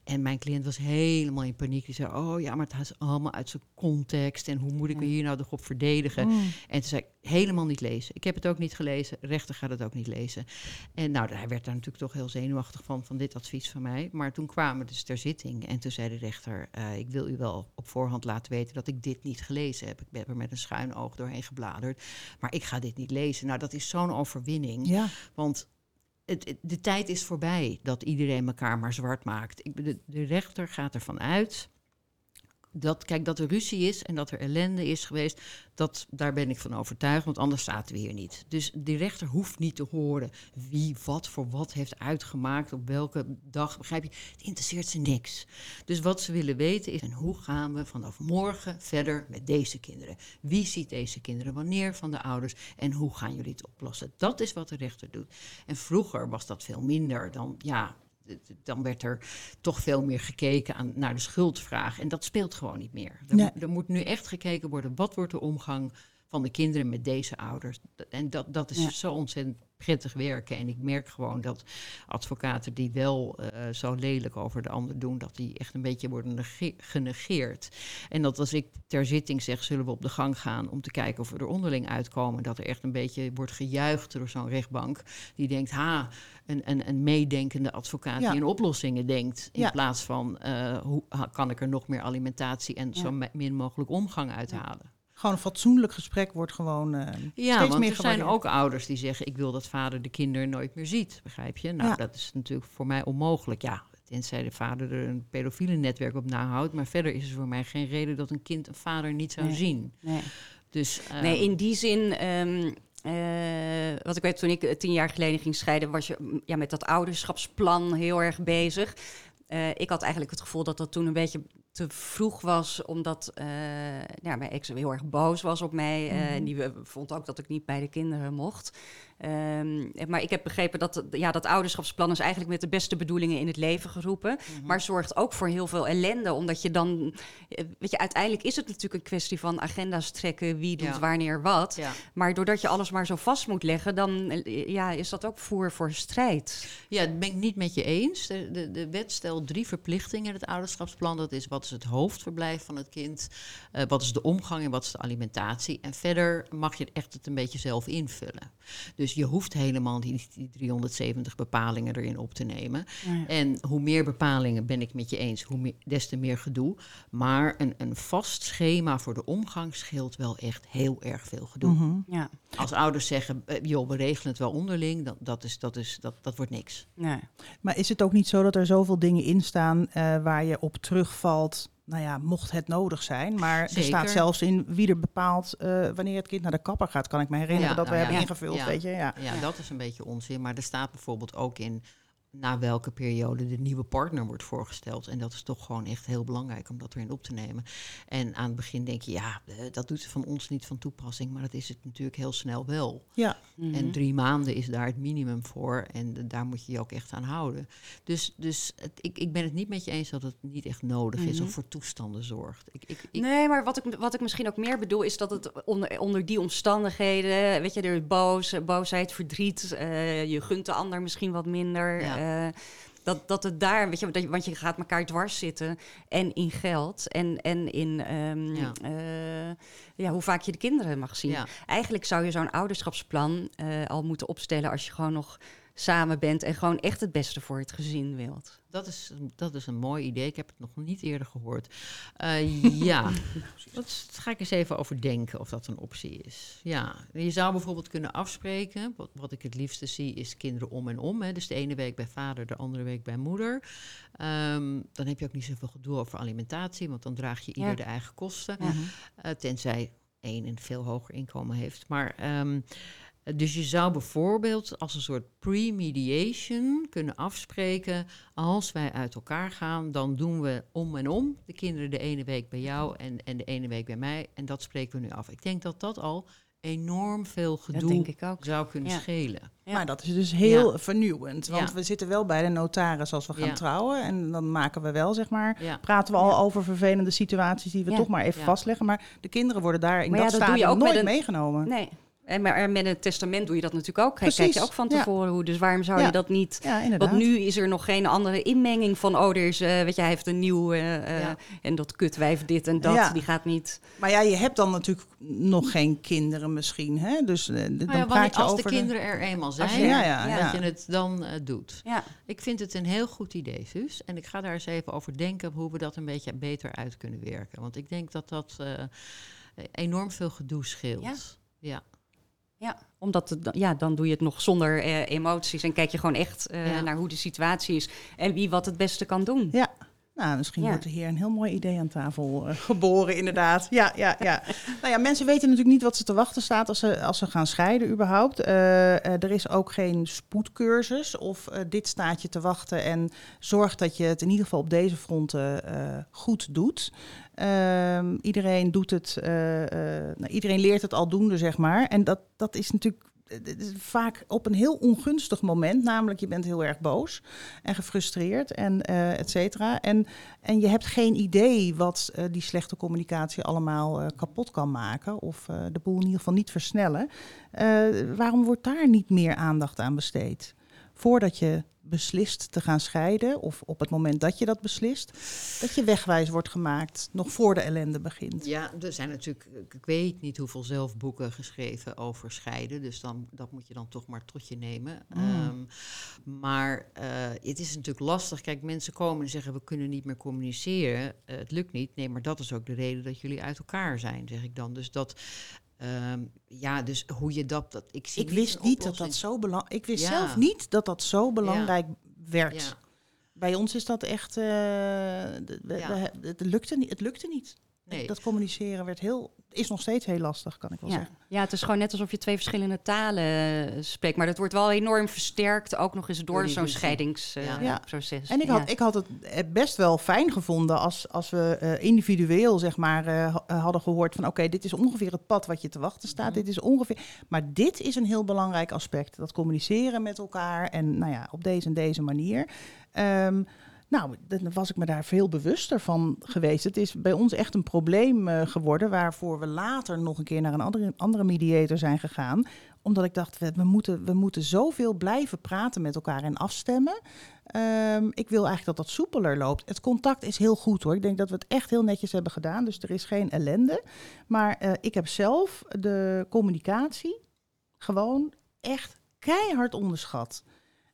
En mijn cliënt was helemaal in paniek. Die zei, oh ja, maar het is allemaal uit zijn context. En hoe moet ik me hier nou nog op verdedigen? Mm. En toen zei ik, helemaal niet lezen. Ik heb het ook niet gelezen. Rechter gaat het ook niet lezen. En nou, hij werd daar natuurlijk toch heel zenuwachtig van, van dit advies van mij. Maar toen kwamen we dus ter zitting. En toen zei de rechter, eh, ik wil u wel op voorhand laten weten dat ik dit niet gelezen heb. Ik heb er met een schuin oog doorheen gebladerd. Maar ik ga dit niet lezen. Nou, dat is zo'n overwinning. Ja. Want het, het- de tijd is voorbij dat iedereen elkaar maar zwart maakt. Ik, de, de rechter gaat ervan uit dat, kijk, dat er ruzie is en dat er ellende is geweest, dat, daar ben ik van overtuigd, want anders zaten we hier niet. Dus de rechter hoeft niet te horen wie wat voor wat heeft uitgemaakt, op welke dag, begrijp je? Het interesseert ze niks. Dus wat ze willen weten is, en hoe gaan we vanaf morgen verder met deze kinderen? Wie ziet deze kinderen wanneer van de ouders en hoe gaan jullie het oplossen? Dat is wat de rechter doet. En vroeger was dat veel minder dan, ja, dan werd er toch veel meer gekeken aan, naar de schuldvraag. En dat speelt gewoon niet meer. Er, Nee. er moet nu echt gekeken worden, wat wordt de omgang van de kinderen met deze ouders? En dat, dat is Ja. zo ontzettend prettig werken. En ik merk gewoon dat advocaten die wel eh, zo lelijk over de ander doen, dat die echt een beetje worden nege- genegeerd. En dat als ik ter zitting zeg, zullen we op de gang gaan om te kijken of we er onderling uitkomen, dat er echt een beetje wordt gejuicht door zo'n rechtbank die denkt, ha, een, een, een meedenkende advocaat Ja. die in oplossingen denkt, in Ja. plaats van eh, hoe kan ik er nog meer alimentatie en Ja. zo mi- min mogelijk omgang uithalen. Gewoon een fatsoenlijk gesprek wordt gewoon eh, Ja, steeds want meer er zijn ook ouders die zeggen: Ik wil dat vader de kinderen nooit meer ziet. Begrijp je? Nou, Ja. dat is natuurlijk voor mij onmogelijk. Ja, tenzij de vader er een pedofiele netwerk op nahoudt. Maar verder is er voor mij geen reden dat een kind een vader niet zou Nee. zien. Nee. Dus, eh, Nee, in die zin, ehm, eh, wat ik weet, toen ik eh, tien jaar geleden ging scheiden, was je mm, ja, met dat ouderschapsplan heel erg bezig. Eh, ik had eigenlijk het gevoel dat dat toen een beetje te vroeg was, omdat eh, ja, mijn ex heel erg boos was op mij. eh, En die vond ook dat ik niet bij de kinderen mocht. Ehm, maar ik heb begrepen dat ja, dat ouderschapsplan is eigenlijk met de beste bedoelingen in het leven geroepen. Maar zorgt ook voor heel veel ellende, omdat je dan... eh, Weet je, uiteindelijk is het natuurlijk een kwestie van agenda's trekken, wie doet Ja. wanneer wat. ja. Maar doordat je alles maar zo vast moet leggen, dan eh, ja, is dat ook voer voor strijd. Ja, dat ben ik niet met je eens. De, de, de wet stelt drie verplichtingen in het ouderschapsplan. Dat is wat is het hoofdverblijf van het kind, eh, wat is de omgang en wat is de alimentatie. En verder mag je echt het een beetje zelf invullen. Dus je hoeft helemaal niet die 370 bepalingen erin op te nemen. En hoe meer bepalingen ben ik met je eens, hoe meer, des te meer gedoe. Maar een, een vast schema voor de omgang scheelt wel echt heel erg veel gedoe. Mhm. Ja, Als ouders zeggen, eh, joh, we regelen het wel onderling, dat, dat, is, dat, is, dat, dat wordt niks. nee. Maar is het ook niet zo dat er zoveel dingen in staan eh, waar je op terugvalt? Nou ja, mocht het nodig zijn. Maar er staat zelfs in wie er bepaalt eh, wanneer het kind naar de kapper gaat. Kan ik me herinneren Ja, dat we nou ja. hebben Ja. ingevuld, Ja. weet je. Ja. dat is een beetje onzin. Maar er staat bijvoorbeeld ook in na welke periode de nieuwe partner wordt voorgesteld. En dat is toch gewoon echt heel belangrijk om dat erin op te nemen. En aan het begin denk je, ja, eh, dat doet van ons niet van toepassing. Maar dat is het natuurlijk heel snel wel. ja. Mhm. En drie maanden is daar het minimum voor. En eh, daar moet je je ook echt aan houden. Dus, dus het, ik, ik ben het niet met je eens dat het niet echt nodig is Mhm. of voor toestanden zorgt. Ik, ik, ik, Nee, maar wat ik, wat ik misschien ook meer bedoel is dat het onder, onder die omstandigheden, weet je, er is boos, eh, boosheid, verdriet, eh, je gunt de ander misschien wat minder. Ja. Eh, dat, dat het daar, weet je, dat je- want je gaat elkaar dwars zitten en in geld en, en in ehm, Ja. eh, ja, hoe vaak je de kinderen mag zien. Ja. Eigenlijk zou je zo'n ouderschapsplan eh, al moeten opstellen als je gewoon nog samen bent en gewoon echt het beste voor het gezin wilt. Dat is, dat is een mooi idee. Ik heb het nog niet eerder gehoord. Eh, ja, dat ga ik eens even overdenken of dat een optie is. Ja, je zou bijvoorbeeld kunnen afspreken. Wat, wat ik het liefste zie is kinderen om en om. Hè. Dus de ene week bij vader, de andere week bij moeder. Ehm, dan heb je ook niet zoveel gedoe over alimentatie, want dan draag je ieder Ja. de eigen kosten. Eh, tenzij één een veel hoger inkomen heeft. Maar ehm, dus je zou bijvoorbeeld als een soort pre-mediation kunnen afspreken. Als wij uit elkaar gaan, dan doen we om en om. De kinderen de ene week bij jou en, en de ene week bij mij. En dat spreken we nu af. Ik denk dat dat al enorm veel gedoe denk ik ook. zou kunnen Ja. schelen. Ja. Maar dat is dus heel vernieuwend. Want Ja. we zitten wel bij de notaris als we gaan Ja. trouwen. En dan maken we wel, zeg maar, Ja. praten we al over vervelende situaties die we Ja. toch maar even Ja. vastleggen. Maar de kinderen worden daar in Maar ja, dat stadium nooit een- meegenomen. Nee. En maar met een testament doe je dat natuurlijk ook. Kijk, Precies, Kijk je ook van ja. tevoren hoe. Dus waarom zou Ja. je dat niet... Ja, inderdaad. Want nu is er nog geen andere inmenging van... oh, er is, eh, weet je, hij heeft een nieuw... eh, eh, Ja. en dat kutwijf dit en dat. Ja. Die gaat niet... Maar ja, je hebt dan natuurlijk nog geen kinderen misschien. Hè? Dus dan ja, praat wanneer- je als over de kinderen er eenmaal zijn, Als je- Ja, ja, Ja. ja. dat je het dan eh, doet. Ja, Ik vind het een heel goed idee, Suus. En ik ga daar eens even over denken hoe we dat een beetje beter uit kunnen werken. Want ik denk dat dat eh, enorm veel gedoe scheelt. Ja. Ja. omdat het, ja, dan doe je het nog zonder eh, emoties... en kijk je gewoon echt eh, Ja. naar hoe de situatie is... en wie wat het beste kan doen. Ja. Nou, misschien Ja. wordt er hier een heel mooi idee aan tafel eh, geboren, inderdaad. Ja, ja, ja. nou ja, mensen weten natuurlijk niet wat ze te wachten staat als ze, als ze gaan scheiden überhaupt. Eh, eh, er is ook geen spoedcursus of dit staat je te wachten en zorg dat je het in ieder geval op deze fronten goed doet. Ehm, iedereen doet het, nou, iedereen leert het aldoende, zeg maar. En dat, dat is natuurlijk vaak op een heel ongunstig moment. Namelijk, je bent heel erg boos en gefrustreerd en uh, et cetera. En, en je hebt geen idee wat uh, die slechte communicatie allemaal uh, kapot kan maken. Of de boel in ieder geval niet versnellen. waarom wordt daar niet meer aandacht aan besteed? Voordat je beslist te gaan scheiden, of op het moment dat je dat beslist, dat je wegwijs wordt gemaakt, nog voor de ellende begint. Ja, er zijn natuurlijk, ik weet niet hoeveel zelfboeken geschreven over scheiden, dus dan, dat moet je dan toch maar tot je nemen. Mm. Um, maar uh, het is natuurlijk lastig. Kijk, mensen komen en zeggen we kunnen niet meer communiceren, uh, het lukt niet. Nee, maar dat is ook de reden dat jullie uit elkaar zijn, zeg ik dan. Dus dat Um, ja, dus hoe je dat. dat ik zie ik wist niet dat dat zo belangrijk. Ik wist zelf niet dat dat zo belangrijk ja. werd. Ja. Bij ons is dat echt. Uh, het, lukte niet, het lukte niet. Nee. Dat communiceren werd heel, is nog steeds heel lastig, kan ik wel ja. zeggen. Ja, het is gewoon net alsof je twee verschillende talen eh, spreekt. Maar dat wordt wel enorm versterkt, ook nog eens door zo'n scheidingsproces. Uh, En ik had, ik had het eh, best wel fijn gevonden als, als we uh, individueel zeg maar, uh, hadden gehoord van... oké, dit is ongeveer het pad wat je te wachten staat. Mm. Dit is ongeveer... Maar dit is een heel belangrijk aspect. Dat communiceren met elkaar en nou ja, op deze en deze manier... Um, nou, dan was ik me daar veel bewuster van geweest. Het is bij ons echt een probleem uh, geworden, waarvoor we later nog een keer naar een andere, andere mediator zijn gegaan. Omdat ik dacht, we, moeten, we moeten zoveel blijven praten met elkaar en afstemmen. Um, ik wil eigenlijk dat dat soepeler loopt. Het contact is heel goed hoor. Ik denk dat we het echt heel netjes hebben gedaan, dus er is geen ellende. Maar uh, ik heb zelf de communicatie gewoon echt keihard onderschat.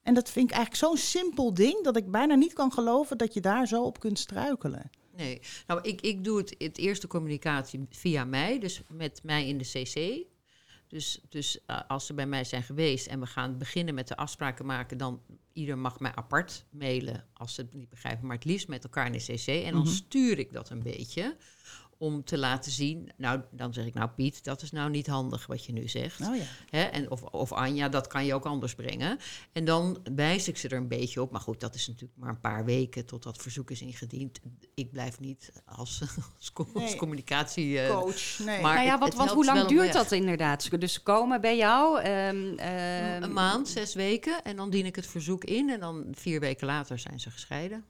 En dat vind ik eigenlijk zo'n simpel ding dat ik bijna niet kan geloven dat je daar zo op kunt struikelen. Nee, nou ik, ik doe het, het eerste communicatie via mij, dus met mij in de CC. Dus, dus uh, als ze bij mij zijn geweest en we gaan beginnen met de afspraken maken, dan ieder mag mij apart mailen als ze het niet begrijpen, maar het liefst met elkaar in de CC. En dan mm -hmm. stuur ik dat een beetje om te laten zien. Nou, dan zeg ik, nou Piet, dat is nou niet handig wat je nu zegt. Oh ja. Hè? En of, of Anja, dat kan je ook anders brengen. En dan wijs ik ze er een beetje op. Maar goed, dat is natuurlijk maar een paar weken tot dat verzoek is ingediend. Ik blijf niet als, als, nee. als communicatie... Uh, Coach, nee. Maar nou ja, wat, want hoe lang duurt dat inderdaad? Dus ze komen bij jou... Um, um, een maand, zes weken. En dan dien ik het verzoek in. En dan vier weken later zijn ze gescheiden.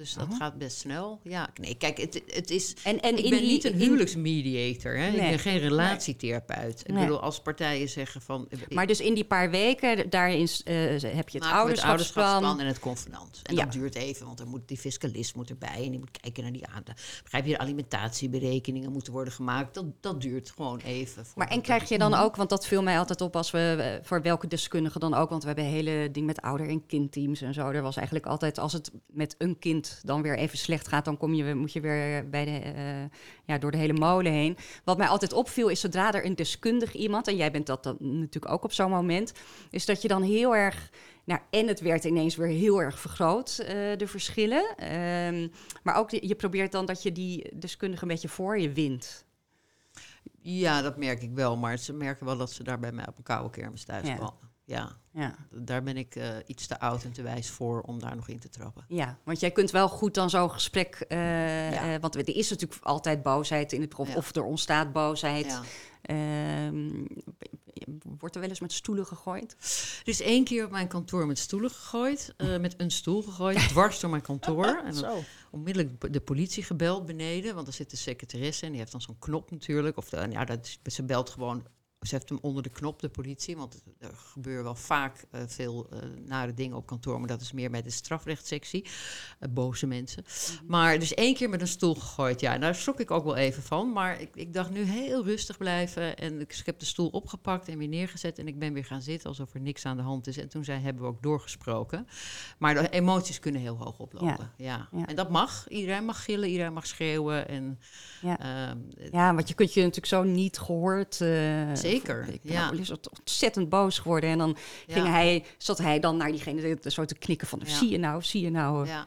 Dus dat oh. gaat best snel. Ja, nee, kijk, het, het is. En, en ik ben niet een huwelijksmediator. Hè? Nee. Ik ben geen relatietherapeut. Nee. Ik bedoel, als partijen zeggen van. Maar dus in die paar weken, daarin uh, heb je het ouderschapsplan. en het convenant. En ja. dat duurt even, want dan moet die fiscalist moet erbij en die moet kijken naar die aandacht. Begrijp je, de alimentatieberekeningen moeten worden gemaakt. Dat, dat duurt gewoon even. Maar en krijg je dan ook, want dat viel mij altijd op als we voor welke deskundige dan ook, want we hebben een hele ding met ouder- en kindteams en zo. Er was eigenlijk altijd als het met een kind dan weer even slecht gaat, dan kom je, moet je weer bij de, uh, ja, door de hele molen heen. Wat mij altijd opviel is zodra er een deskundig iemand, en jij bent dat dan natuurlijk ook op zo'n moment, is dat je dan heel erg. Nou, en het werd ineens weer heel erg vergroot, uh, de verschillen. Uh, maar ook je probeert dan dat je die deskundige een beetje voor je wint. Ja, dat merk ik wel. Maar ze merken wel dat ze daar bij mij op een koude kermis thuis ja. komen. Ja, ja. daar ben ik uh, iets te oud en te wijs voor om daar nog in te trappen. Ja, want jij kunt wel goed dan zo'n gesprek... Uh, ja. uh, want er is natuurlijk altijd boosheid in het prof, ja. of er ontstaat boosheid. Ehm, wordt er wel eens met stoelen gegooid? Er is één keer op mijn kantoor met stoelen gegooid. met een stoel gegooid, dwars door mijn kantoor. en dan onmiddellijk de politie gebeld beneden. Want er zit de secretaresse en die heeft dan zo'n knop natuurlijk. Of de, ja, dat, ze belt gewoon ze heeft hem onder de knop, de politie. Want er gebeuren wel vaak uh, veel uh, nare dingen op kantoor. Maar dat is meer bij de strafrechtssectie. Uh, boze mensen. Mm -hmm. Maar dus één keer met een stoel gegooid. Ja, daar schrok ik ook wel even van. Maar ik, ik dacht nu heel rustig blijven. En ik, ik, heb de stoel opgepakt en weer neergezet. En ik ben weer gaan zitten alsof er niks aan de hand is. En toen zei, hebben we ook doorgesproken. Maar de emoties kunnen heel hoog oplopen. Ja. ja. ja. En dat mag. Iedereen mag gillen, iedereen mag schreeuwen. En, ja. ja, want je kunt je natuurlijk zo niet gehoord... Zeker. Ik ben ja. ontzettend boos geworden. En dan ging hij, zat hij dan naar diegene zo te knikken van... zie je nou, zie je nou. Ja.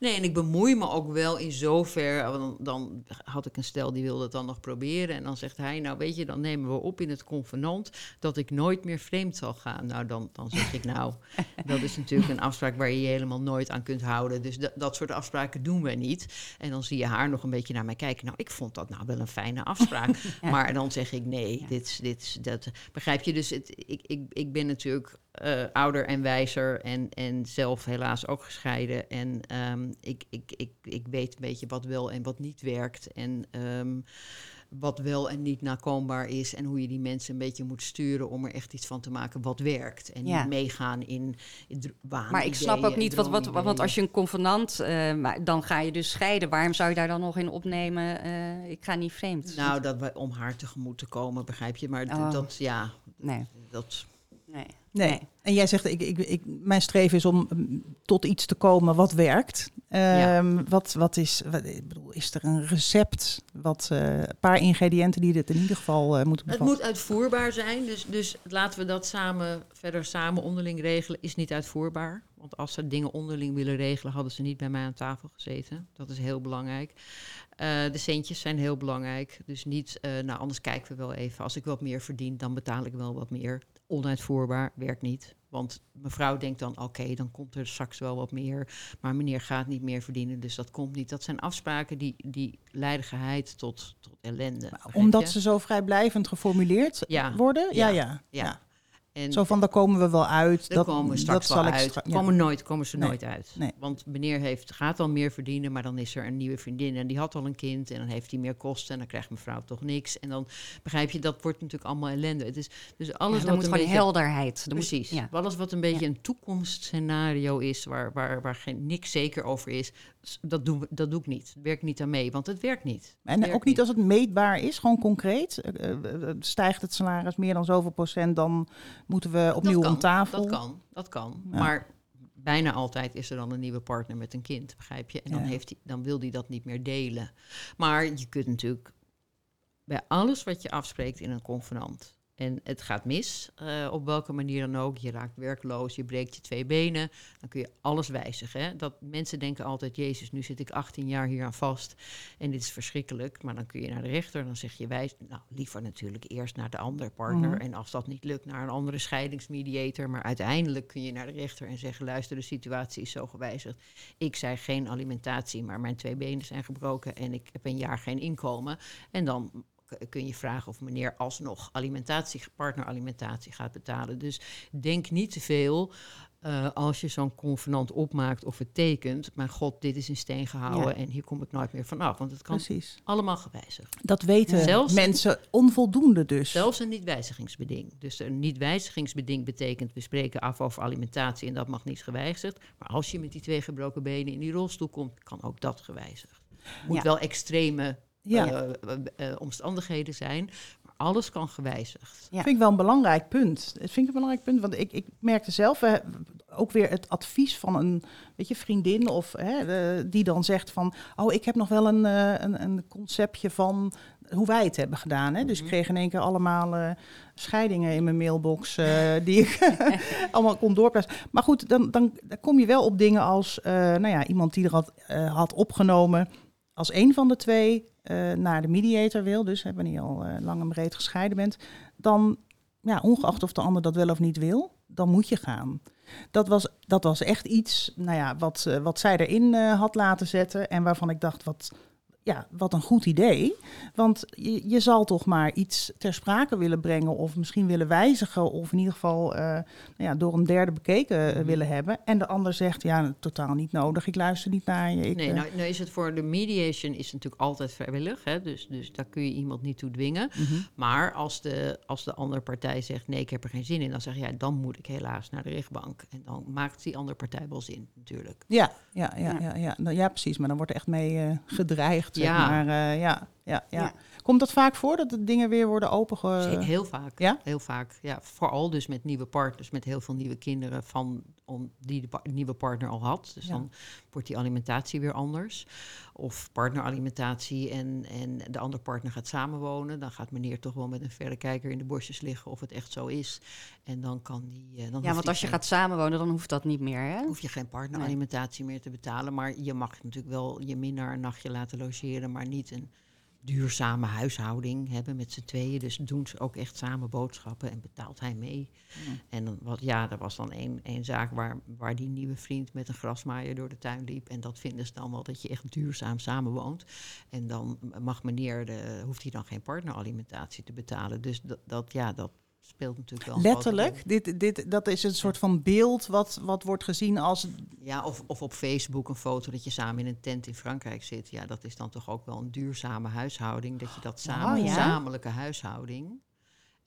Nee, en ik bemoei me ook wel in zover. Dan, dan had ik een stel die wilde het dan nog proberen. En dan zegt hij, nou weet je, dan nemen we op in het convenant dat ik nooit meer vreemd zal gaan. Nou, dan, dan zeg ik nou, dat is natuurlijk een afspraak waar je je helemaal nooit aan kunt houden. Dus dat dat soort afspraken doen we niet. En dan zie je haar nog een beetje naar mij kijken. Nou, ik vond dat nou wel een fijne afspraak. Maar dan zeg ik nee, dit, dit, dat begrijp je. Dus het, ik, ik, ik ben natuurlijk eh, ouder en wijzer en, en zelf helaas ook gescheiden. En ehm, ik, ik, ik, ik weet een beetje wat wel en wat niet werkt. En ehm, wat wel en niet nakoombaar is. En hoe je die mensen een beetje moet sturen om er echt iets van te maken wat werkt. En Ja. niet meegaan in, in Maar ik snap ook niet, wat, wat, want als je een convenant, eh, dan ga je dus scheiden. Waarom zou je daar dan nog in opnemen? eh, ik ga niet vreemd. Nou, dat we, om haar tegemoet te komen, begrijp je. Maar Oh. dat, ja, nee, dat... nee. Nee. Nee. En jij zegt, ik, ik, ik, mijn streven is om mm, tot iets te komen wat werkt. Ja. Ehm, wat, wat is, wat, ik bedoel, is er een recept, wat, eh, een paar ingrediënten die dit in ieder geval eh, moeten Het bevatten? moet uitvoerbaar zijn, dus, dus laten we dat samen, verder samen onderling regelen, is niet uitvoerbaar. Want als ze dingen onderling willen regelen, hadden ze niet bij mij aan tafel gezeten. Dat is heel belangrijk. Eh, de centjes zijn heel belangrijk. Dus niet, eh, nou anders kijken we wel even. Als ik wat meer verdien, dan betaal ik wel wat meer. Onuitvoerbaar, werkt niet. Want mevrouw denkt dan, oké, dan komt er straks wel wat meer. Maar meneer gaat niet meer verdienen, dus dat komt niet. Dat zijn afspraken die, die leiden geheid tot, tot ellende. Omdat je? ze zo vrijblijvend geformuleerd Ja. worden? Ja, Ja. ja. Ja. En Zo van, daar komen we wel uit. Daar komen we straks zal wel ik uit. stra- ja. komen, nooit, komen ze Nee, nooit uit. nee. Want meneer heeft, gaat al meer verdienen, maar dan is er een nieuwe vriendin en die had al een kind en dan heeft hij meer kosten en dan krijgt mevrouw toch niks. En dan begrijp je, dat wordt natuurlijk allemaal ellende. Het is dus alles Ja, wat moet een gewoon beetje, helderheid. Er moet- Precies. ja. Alles wat een beetje een toekomstscenario is, waar, waar, waar geen, niks zeker over is, dat doe, we- dat doe ik niet. Werk niet aan mee, want het werkt niet. En Werkt ook niet als het meetbaar is, gewoon concreet. Eh, eh, eh, stijgt het salaris meer dan zoveel procent, dan moeten we opnieuw dat kan, om tafel. Dat kan, dat kan. Ja. Maar bijna altijd is er dan een nieuwe partner met een kind, begrijp je? En dan, Ja. heeft hij, dan wil hij dat niet meer delen. Maar je kunt natuurlijk bij alles wat je afspreekt in een convenant. En het gaat mis, eh, op welke manier dan ook. Je raakt werkloos, je breekt je twee benen. Dan kun je alles wijzigen. Hè? Dat, mensen denken altijd, jezus, nu zit ik 18 jaar hier aan vast. En dit is verschrikkelijk. Maar dan kun je naar de rechter, dan zeg je wijs... Nou, liever natuurlijk eerst naar de andere partner. Mhm. En als dat niet lukt, naar een andere scheidingsmediator. Maar uiteindelijk kun je naar de rechter en zeggen... luister, de situatie is zo gewijzigd. Ik zei geen alimentatie, maar mijn twee benen zijn gebroken... en ik heb een jaar geen inkomen. En dan kun je vragen of meneer alsnog alimentatie, partneralimentatie gaat betalen. Dus denk niet te veel eh, als je zo'n convenant opmaakt of het tekent. Maar god, dit is in steen gehouden Ja. en hier kom ik nooit meer vanaf. Want het kan Precies. allemaal gewijzigd. Dat weten Zelfs- mensen onvoldoende dus. Zelfs een niet-wijzigingsbeding. Dus een niet-wijzigingsbeding betekent we spreken af over alimentatie en dat mag niet gewijzigd. Maar als je met die twee gebroken benen in die rolstoel komt, kan ook dat gewijzigd. Moet Ja. wel extreme Ja, eh, eh, eh, omstandigheden zijn, maar alles kan gewijzigd. Ja. vind ik wel een belangrijk punt. Dat vind ik een belangrijk punt, want ik, ik merkte zelf ook weer het advies van een weet je, vriendin of hè, die dan zegt van, oh, ik heb nog wel een, een, een conceptje van hoe wij het hebben gedaan. Hè? Dus ik kreeg in één keer allemaal eh, scheidingen in mijn mailbox eh, die ik allemaal kon doorplaatsen. Maar goed, dan, dan, dan kom je wel op dingen als, eh, nou ja, iemand die er had, had opgenomen als een van de twee eh, naar de mediator wil, dus hè, wanneer je al eh, lang en breed gescheiden bent, dan, ja, ongeacht of de ander dat wel of niet wil, dan moet je gaan. Dat was, dat was echt iets nou ja, wat, eh, wat zij erin had laten zetten en waarvan ik dacht, wat, ja, wat een goed idee. Want je, je zal toch maar iets ter sprake willen brengen of misschien willen wijzigen of in ieder geval eh, nou ja, door een derde bekeken eh, Mhm. willen hebben. En de ander zegt, ja, totaal niet nodig, ik luister niet naar je. Ik, nee, eh, nou, nou is het voor de mediation is natuurlijk altijd vrijwillig, hè? Dus, dus daar kun je iemand niet toe dwingen. mhm. Maar als de, als de andere partij zegt nee, ik heb er geen zin in, dan zeg je ja, dan moet ik helaas naar de rechtbank. En dan maakt die andere partij wel zin, natuurlijk. Ja, ja, ja, Ja. ja. Ja, Nou, ja, precies. Maar dan wordt er echt mee gedreigd. Zeg Ja. maar, eh, ja. ja, ja. Komt dat vaak voor dat de dingen weer worden openge... Heel vaak. ja? Heel vaak. Ja, vooral dus met nieuwe partners, met heel veel nieuwe kinderen van om, die de pa- nieuwe partner al had. Dus Ja. dan wordt die alimentatie weer anders. Of partneralimentatie en, en de andere partner gaat samenwonen. Dan gaat meneer toch wel met een verrekijker in de bosjes liggen of het echt zo is. En dan kan die. eh, Dan Ja, want die als je geen- gaat samenwonen, dan hoeft dat niet meer, hè? hoef je geen partneralimentatie meer te betalen. Maar je mag natuurlijk wel je minnaar een nachtje laten logeren, maar niet een duurzame huishouding hebben met z'n tweeën. Dus doen ze ook echt samen boodschappen en betaalt hij mee. En dan, wat, ja, er was dan één, één zaak waar, waar die nieuwe vriend met een grasmaaier door de tuin liep. En dat vinden ze dan wel dat je echt duurzaam samenwoont. En dan mag meneer, de, hoeft hij dan geen partneralimentatie te betalen. Dus dat, dat, ja, dat speelt natuurlijk wel. Letterlijk, dit, dit, dat is een soort van beeld wat, wat wordt gezien als... Ja, of, of op Facebook een foto dat je samen in een tent in Frankrijk zit. Ja, dat is dan toch ook wel een duurzame huishouding. Dat je dat samen, Oh, ja? gezamenlijke huishouding.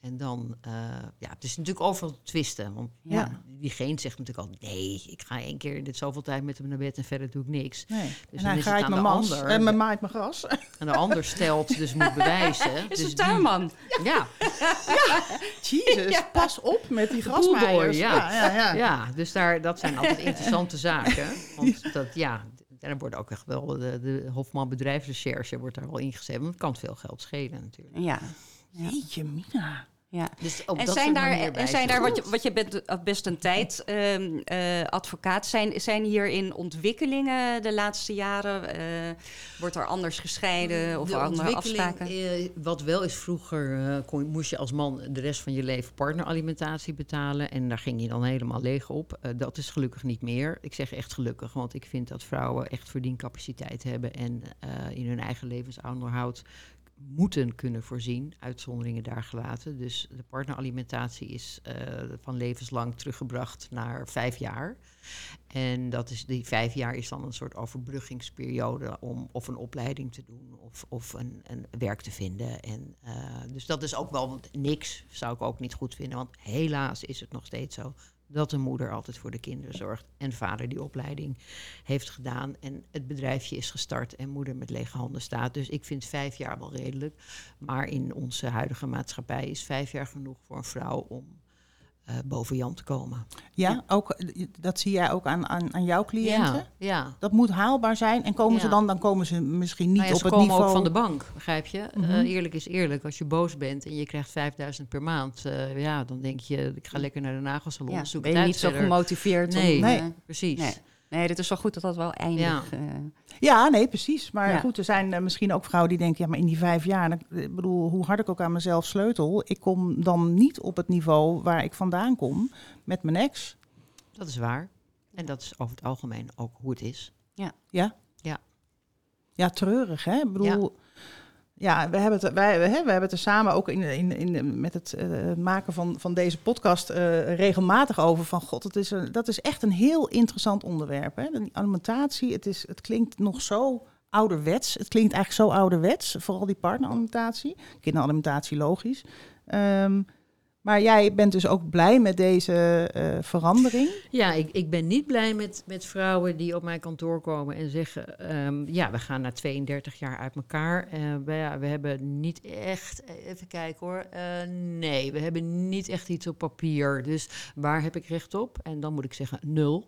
En dan, eh, ja, het is natuurlijk overal te twisten. Want Ja. ja. diegene zegt natuurlijk al, nee, ik ga één keer dit zoveel tijd met hem naar bed en verder doe ik niks. Nee. Dus en dan hij is het graait aan mijn de ander. en mijn maait mijn gras. En de ander stelt, dus moet bewijzen. Is dus een die- tuinman. Ja, Jezus, pas op met die grasmaaiers. Ja. ja, ja, ja. Ja, dus daar, dat zijn altijd interessante zaken. Want dat, ja, daar wordt ook echt wel de, de Hofman bedrijfsrecherche wordt daar wel ingezet. Want het kan veel geld schelen natuurlijk. Ja. Jeetje, Mina. ja. Dus op En dat zijn daar, en zijn daar wat je, wat je bent eh, best een tijd ehm, eh, advocaat, zijn, zijn hierin ontwikkelingen de laatste jaren? Eh, wordt er anders gescheiden of de andere afspraken? eh, wat wel is, vroeger eh, kon, moest je als man de rest van je leven partneralimentatie betalen. En daar ging je dan helemaal leeg op. Eh, dat is gelukkig niet meer. Ik zeg echt gelukkig, want ik vind dat vrouwen echt verdiencapaciteit hebben. En eh, in hun eigen levensonderhoud moeten kunnen voorzien, uitzonderingen daar gelaten. Dus de partneralimentatie is eh, van levenslang teruggebracht naar vijf jaar. En dat is, die vijf jaar is dan een soort overbruggingsperiode om of een opleiding te doen of, of een, een werk te vinden. En, eh, dus dat is ook wel niks, zou ik ook niet goed vinden. Want helaas is het nog steeds zo dat de moeder altijd voor de kinderen zorgt. En vader die opleiding heeft gedaan. En het bedrijfje is gestart en moeder met lege handen staat. Dus ik vind vijf jaar wel redelijk. Maar in onze huidige maatschappij is vijf jaar genoeg voor een vrouw om boven Jan te komen. Ja, ook, eh, dat zie jij ook aan, aan, aan jouw cliënten? Ja, ja. Dat moet haalbaar zijn. En komen ze dan, dan komen ze misschien niet Nou ja, op ze het komen niveau... ook van de bank, begrijp je? Eh, Mhm. eerlijk is eerlijk. Als je boos bent en je krijgt 5000 per maand, eh, ja, dan denk je, ik ga lekker naar de nagelsalon. Ja, zoek ben je niet zo gemotiveerd Nee. om... Nee. eh, Precies. nee. Nee, dit is wel goed dat dat wel eindig... eh, Ja, nee, precies. Maar Ja. goed, er zijn eh, misschien ook vrouwen die denken... ja, maar in die vijf jaar, dan- ik bedoel, hoe hard ik ook aan mezelf sleutel... ik kom dan niet op het niveau waar ik vandaan kom met mijn ex. Dat is waar. En dat is over het algemeen ook hoe het is. Ja, treurig, hè? Ik bedoel... Ja. We hebben het, wij, we, hebben het er samen ook in, in, in, met het eh, maken van, van deze podcast eh, regelmatig over. Van god, het is een, dat is echt een heel interessant onderwerp. Hè? Die alimentatie, het, is, het klinkt nog zo ouderwets. Het klinkt eigenlijk zo ouderwets, vooral die partneralimentatie. Kinderalimentatie, logisch. Ehm, maar jij bent dus ook blij met deze eh, verandering. Ja, ik, ik ben niet blij met, met vrouwen die op mijn kantoor komen en zeggen: ehm, Ja, we gaan na 32 jaar uit elkaar. Eh, we, we hebben niet echt, even kijken hoor. eh, nee, we hebben niet echt iets op papier. Dus waar heb ik recht op? En dan moet ik zeggen: nul.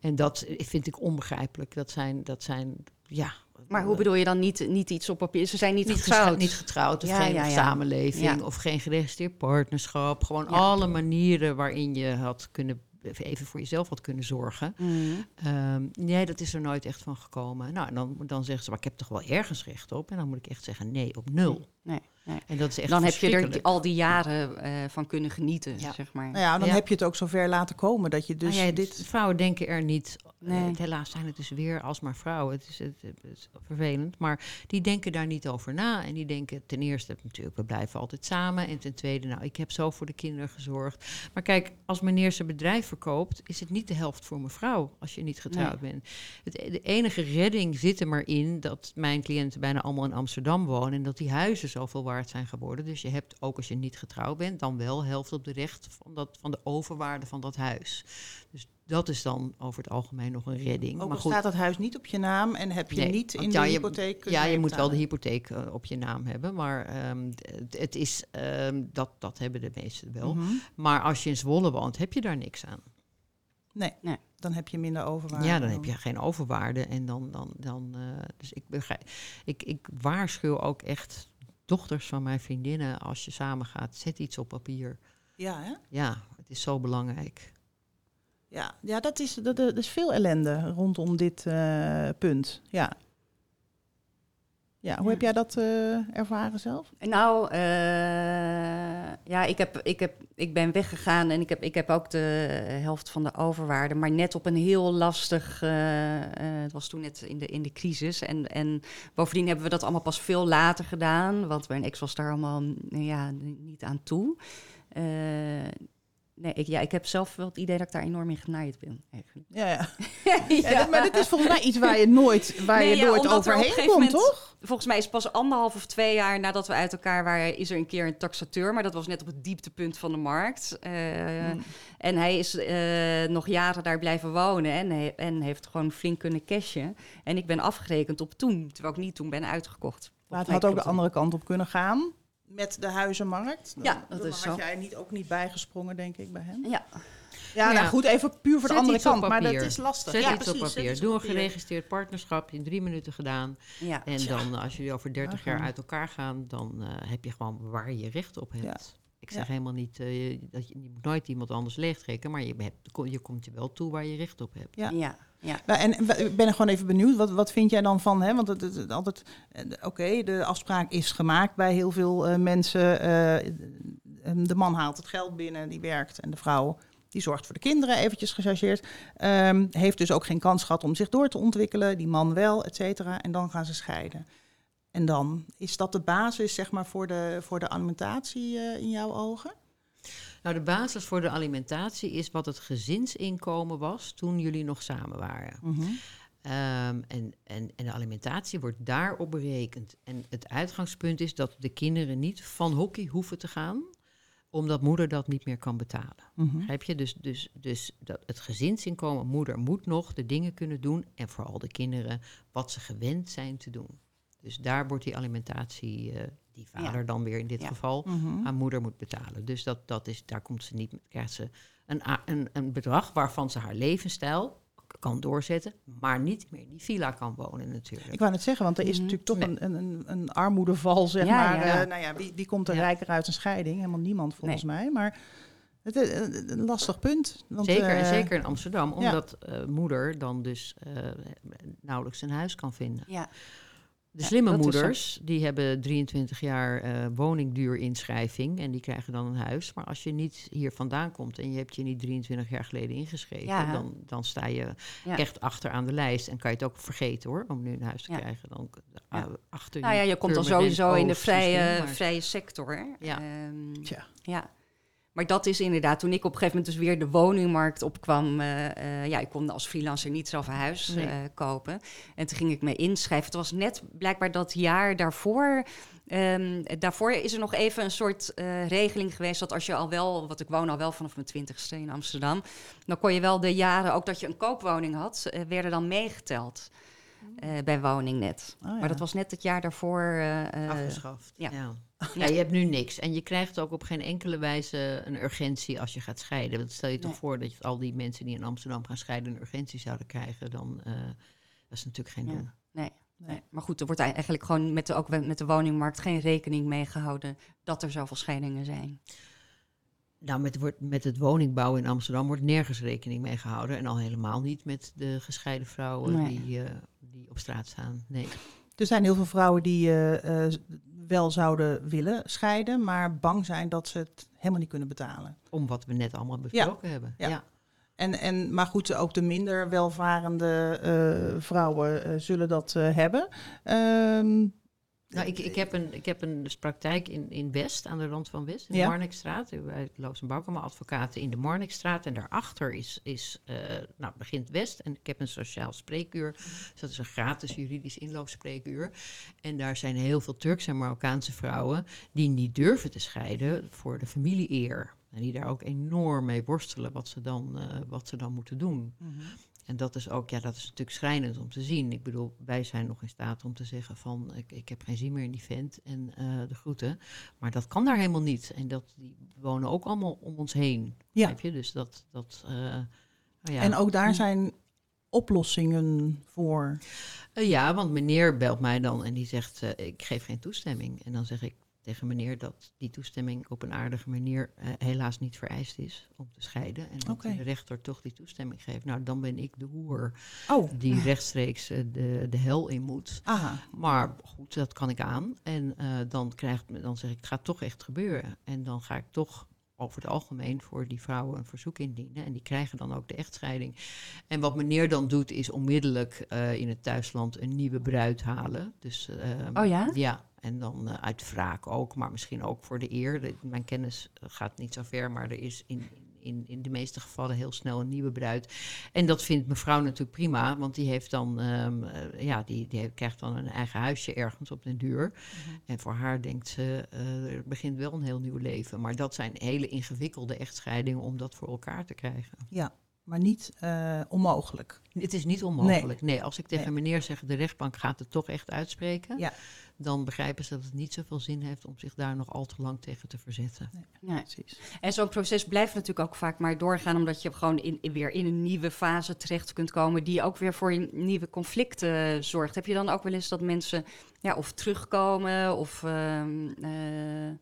En dat vind ik onbegrijpelijk. Dat zijn, dat zijn ja. Maar hoe bedoel je dan niet, niet iets op papier? Ze zijn niet, niet getrouwd. niet getrouwd of Ja, geen ja, ja. samenleving of geen geregistreerd partnerschap. Gewoon alle manieren waarin je had kunnen even voor jezelf had kunnen zorgen. Mhm. Ehm, nee, dat is er nooit echt van gekomen. Nou, en dan, dan zeggen ze, maar ik heb toch wel ergens recht op. En dan moet ik echt zeggen, nee, op nul. Nee, nee. En dat is echt Dan heb je er al die jaren eh, van kunnen genieten, Ja. zeg maar. Nou ja, dan Ja. heb je het ook zover laten komen dat je dus Nou ja, dit... Vrouwen denken er niet. Nee. eh, helaas zijn het dus weer alsmaar vrouwen. Het is, het, het is vervelend. Maar die denken daar niet over na. En die denken ten eerste natuurlijk, we blijven altijd samen. En ten tweede, nou, ik heb zo voor de kinderen gezorgd. Maar kijk, als meneer zijn bedrijf verkoopt, is het niet de helft voor mevrouw als je niet getrouwd bent. Het, de enige redding zit er maar in dat mijn cliënten bijna allemaal in Amsterdam wonen. En dat die huizen zoveel waard zijn geworden. Dus je hebt, ook als je niet getrouwd bent, dan wel helft op de recht van, dat, van de overwaarde van dat huis. Dus dat is dan over het algemeen nog een redding. Ook maar goed, staat het huis niet op je naam en heb je Nee, niet in ja, de hypotheek ja, je moet wel de hypotheek eh, op je naam hebben. Maar ehm, het, het is, ehm, dat, dat hebben de meesten wel. Mhm. Maar als je in Zwolle woont, heb je daar niks aan. Nee, Nee. dan heb je minder overwaarde. Ja, dan heb je geen overwaarde. En dan, dan, dan eh, dus ik, begrijp, ik, ik waarschuw ook echt dochters van mijn vriendinnen, als je samen gaat, zet iets op papier. Ja, hè? Ja, het is zo belangrijk. Ja, ja dat, is, dat, dat is veel ellende rondom dit eh, punt. Ja. Ja, hoe Ja. heb jij dat eh, ervaren zelf? Nou, eh, ja, ik, heb, ik, heb, ik ben weggegaan en ik heb, ik heb ook de helft van de overwaarde, maar net op een heel lastig. eh, het was toen net in de, in de crisis. En, en bovendien hebben we dat allemaal pas veel later gedaan, want mijn ex was daar allemaal ja, niet aan toe. Nee, ik, ja, ik heb zelf wel het idee dat ik daar enorm in genaaid ben. Eigenlijk. Ja, ja. Ja. Ja, maar dit is volgens mij iets waar je nooit, waar Nee, je nooit er overheen komt, moment- toch? Volgens mij is pas anderhalf of twee jaar nadat we uit elkaar waren, is er een keer een taxateur. Maar dat was net op het dieptepunt van de markt. Eh, Hmm. En hij is eh, nog jaren daar blijven wonen en, he- en heeft gewoon flink kunnen cashen. En ik ben afgerekend op toen, terwijl ik niet toen ben uitgekocht. Maar het had ook de andere kant op kunnen gaan. Met de huizenmarkt. Dan- Ja, dat dan is had zo. jij niet, ook niet bijgesprongen, denk ik, bij hem. Ja, Ja, Ja. nou goed, even puur voor de Zet andere iets op kant. Maar dat is lastig. Zet ja, iets op precies, papier. iets Doe een geregistreerd partnerschap in drie minuten gedaan. ja. En dan, als jullie over 30 jaar uit elkaar gaan, dan eh, heb je gewoon waar je recht op hebt. Ja. Ik zeg Ja. helemaal niet eh, je- dat je, je moet nooit iemand anders leegtrekken, maar je, hebt, je komt je wel toe waar je recht op hebt. Ja. Ja. Nou, en ik ben er gewoon even benieuwd, wat, wat vind jij dan van? Hè? Want het, het, altijd, eh, oké, de afspraak is gemaakt bij heel veel eh, mensen. eh, de man haalt het geld binnen, die werkt. En de vrouw, die zorgt voor de kinderen, eventjes gechargeerd. Ehm, heeft dus ook geen kans gehad om zich door te ontwikkelen. Die man wel, et cetera. En dan gaan ze scheiden. En dan, is dat de basis, zeg maar, voor de, voor de alimentatie in jouw ogen? Nou, de basis voor de alimentatie is wat het gezinsinkomen was toen jullie nog samen waren. Ehm, en, en, en de alimentatie wordt daarop berekend. En het uitgangspunt is dat de kinderen niet van hockey hoeven te gaan, omdat moeder dat niet meer kan betalen. Mhm. Begrijp je? Dus, dus, dus dat het gezinsinkomen, moeder moet nog de dingen kunnen doen. En vooral de kinderen wat ze gewend zijn te doen. Dus daar wordt die alimentatie, eh, die vader dan weer in dit Ja. geval, Mhm. aan moeder moet betalen. Dus dat, dat is, daar komt ze niet, krijgt ze een, een, een bedrag waarvan ze haar levensstijl kan doorzetten, maar niet meer in die villa kan wonen natuurlijk. Ik wou net zeggen, want er is Mhm. natuurlijk toch een, een, een, armoedeval, zeg Ja, maar. Eh, nou ja, wie, wie komt er rijker uit een scheiding? Helemaal niemand volgens mij. Maar het is een, een lastig punt. Want, zeker, en eh, zeker in Amsterdam, ja. omdat eh, moeder dan dus eh, nauwelijks een huis kan vinden. ja. De slimme moeders, die hebben 23 jaar eh woningduurinschrijving en die krijgen dan een huis. Maar als je niet hier vandaan komt en je hebt je niet 23 jaar geleden ingeschreven, Ja. dan, dan sta je Ja. echt achter aan de lijst. En kan je het ook vergeten hoor, om nu een huis te Ja. krijgen. Dan, Ja. uh, achter Nou ja, je komt dan sowieso in de vrije, vrije sector. Ja. Ehm, ja. Maar dat is inderdaad, toen ik op een gegeven moment dus weer de woningmarkt opkwam. eh, eh, ja, ik kon als freelancer niet zelf een huis Nee. eh, kopen. En toen ging ik me inschrijven. Het was net blijkbaar dat jaar daarvoor. ehm, daarvoor is er nog even een soort regeling geweest dat als je al wel, want ik woon al wel vanaf mijn twintigste in Amsterdam, dan kon je wel de jaren, ook dat je een koopwoning had, werden dan meegeteld eh, bij woningnet. Oh, ja. Maar dat was net het jaar daarvoor. afgeschaft. ja. Ja. Ja. je hebt nu niks. En je krijgt ook op geen enkele wijze een urgentie als je gaat scheiden. Want stel je toch Nee. voor dat je al die mensen die in Amsterdam gaan scheiden een urgentie zouden krijgen, dan uh, dat is natuurlijk geen Ja. doen. Nee, nee. Maar goed, er wordt eigenlijk gewoon met de, ook met de woningmarkt geen rekening mee gehouden dat er zoveel scheidingen zijn. Nou, met, wordt- met het woningbouw in Amsterdam wordt nergens rekening mee gehouden. En al helemaal niet met de gescheiden vrouwen Nee. die, eh, die op straat staan. Nee. Er zijn heel veel vrouwen die eh, eh, wel zouden willen scheiden, maar bang zijn dat ze het helemaal niet kunnen betalen. Om wat we net allemaal besproken hebben. Ja. Ja. En, en, maar goed, ook de minder welvarende eh, vrouwen eh, zullen dat eh, hebben. Ehm, Nou, ik, ik, heb een, ik heb een dus praktijk in, in West, aan de rand van West, in Ja. de Marnixstraat. Bij Loos en Baukema advocaten in de Marnixstraat. En daarachter is, is eh, nou, begint West. En ik heb een sociaal spreekuur. Dus dat is een gratis juridisch inloopspreekuur. En daar zijn heel veel Turkse en Marokkaanse vrouwen die niet durven te scheiden voor de familie-eer. En die daar ook enorm mee worstelen wat ze dan, eh, wat ze dan moeten doen. Mhm. En dat is ook, ja, dat is natuurlijk schrijnend om te zien. Ik bedoel, wij zijn nog in staat om te zeggen van, ik, ik heb geen zin meer in die vent en eh, de groeten. Maar dat kan daar helemaal niet. En dat, die wonen ook allemaal om ons heen. Ja. Je? Dus dat, dat eh, nou ja. En ook daar zijn oplossingen voor. Eh, ja, want meneer belt mij dan en die zegt, ik geef geen toestemming. En dan zeg ik tegen meneer dat die toestemming op een aardige manier eh, helaas niet vereist is om te scheiden. En dat de rechter toch die toestemming geeft. Nou, dan ben ik de hoer Oh, die rechtstreeks eh, de, de hel in moet. aha. Maar goed, dat kan ik aan. En eh, dan, krijgt, me- dan zeg ik, het gaat toch echt gebeuren. En dan ga ik toch over het algemeen voor die vrouwen een verzoek indienen. En die krijgen dan ook de echtscheiding. En wat meneer dan doet, is onmiddellijk eh, in het thuisland een nieuwe bruid halen. Dus, ehm, Oh ja? Ja, en dan eh, uit wraak ook, maar misschien ook voor de eer. De- mijn kennis gaat niet zo ver, maar er is in, in, in de meeste gevallen heel snel een nieuwe bruid. En dat vindt mevrouw natuurlijk prima, want die heeft dan, ehm, eh, ja, die, die krijgt dan een eigen huisje ergens op den duur. En voor haar denkt ze, eh, er begint wel een heel nieuw leven. Maar dat zijn hele ingewikkelde echtscheidingen om dat voor elkaar te krijgen. Ja, maar niet eh, onmogelijk. Het is niet onmogelijk. Nee, als ik tegen Nee. meneer zeg, de rechtbank gaat het toch echt uitspreken, Ja. Dan begrijpen ze dat het niet zoveel zin heeft om zich daar nog al te lang tegen te verzetten. Nee. Precies. En zo'n proces blijft natuurlijk ook vaak maar doorgaan, omdat je gewoon in, in- weer in een nieuwe fase terecht kunt komen, die ook weer voor nieuwe conflicten zorgt. Heb je dan ook wel eens dat mensen ja, of terugkomen of. ehm, eh, eh,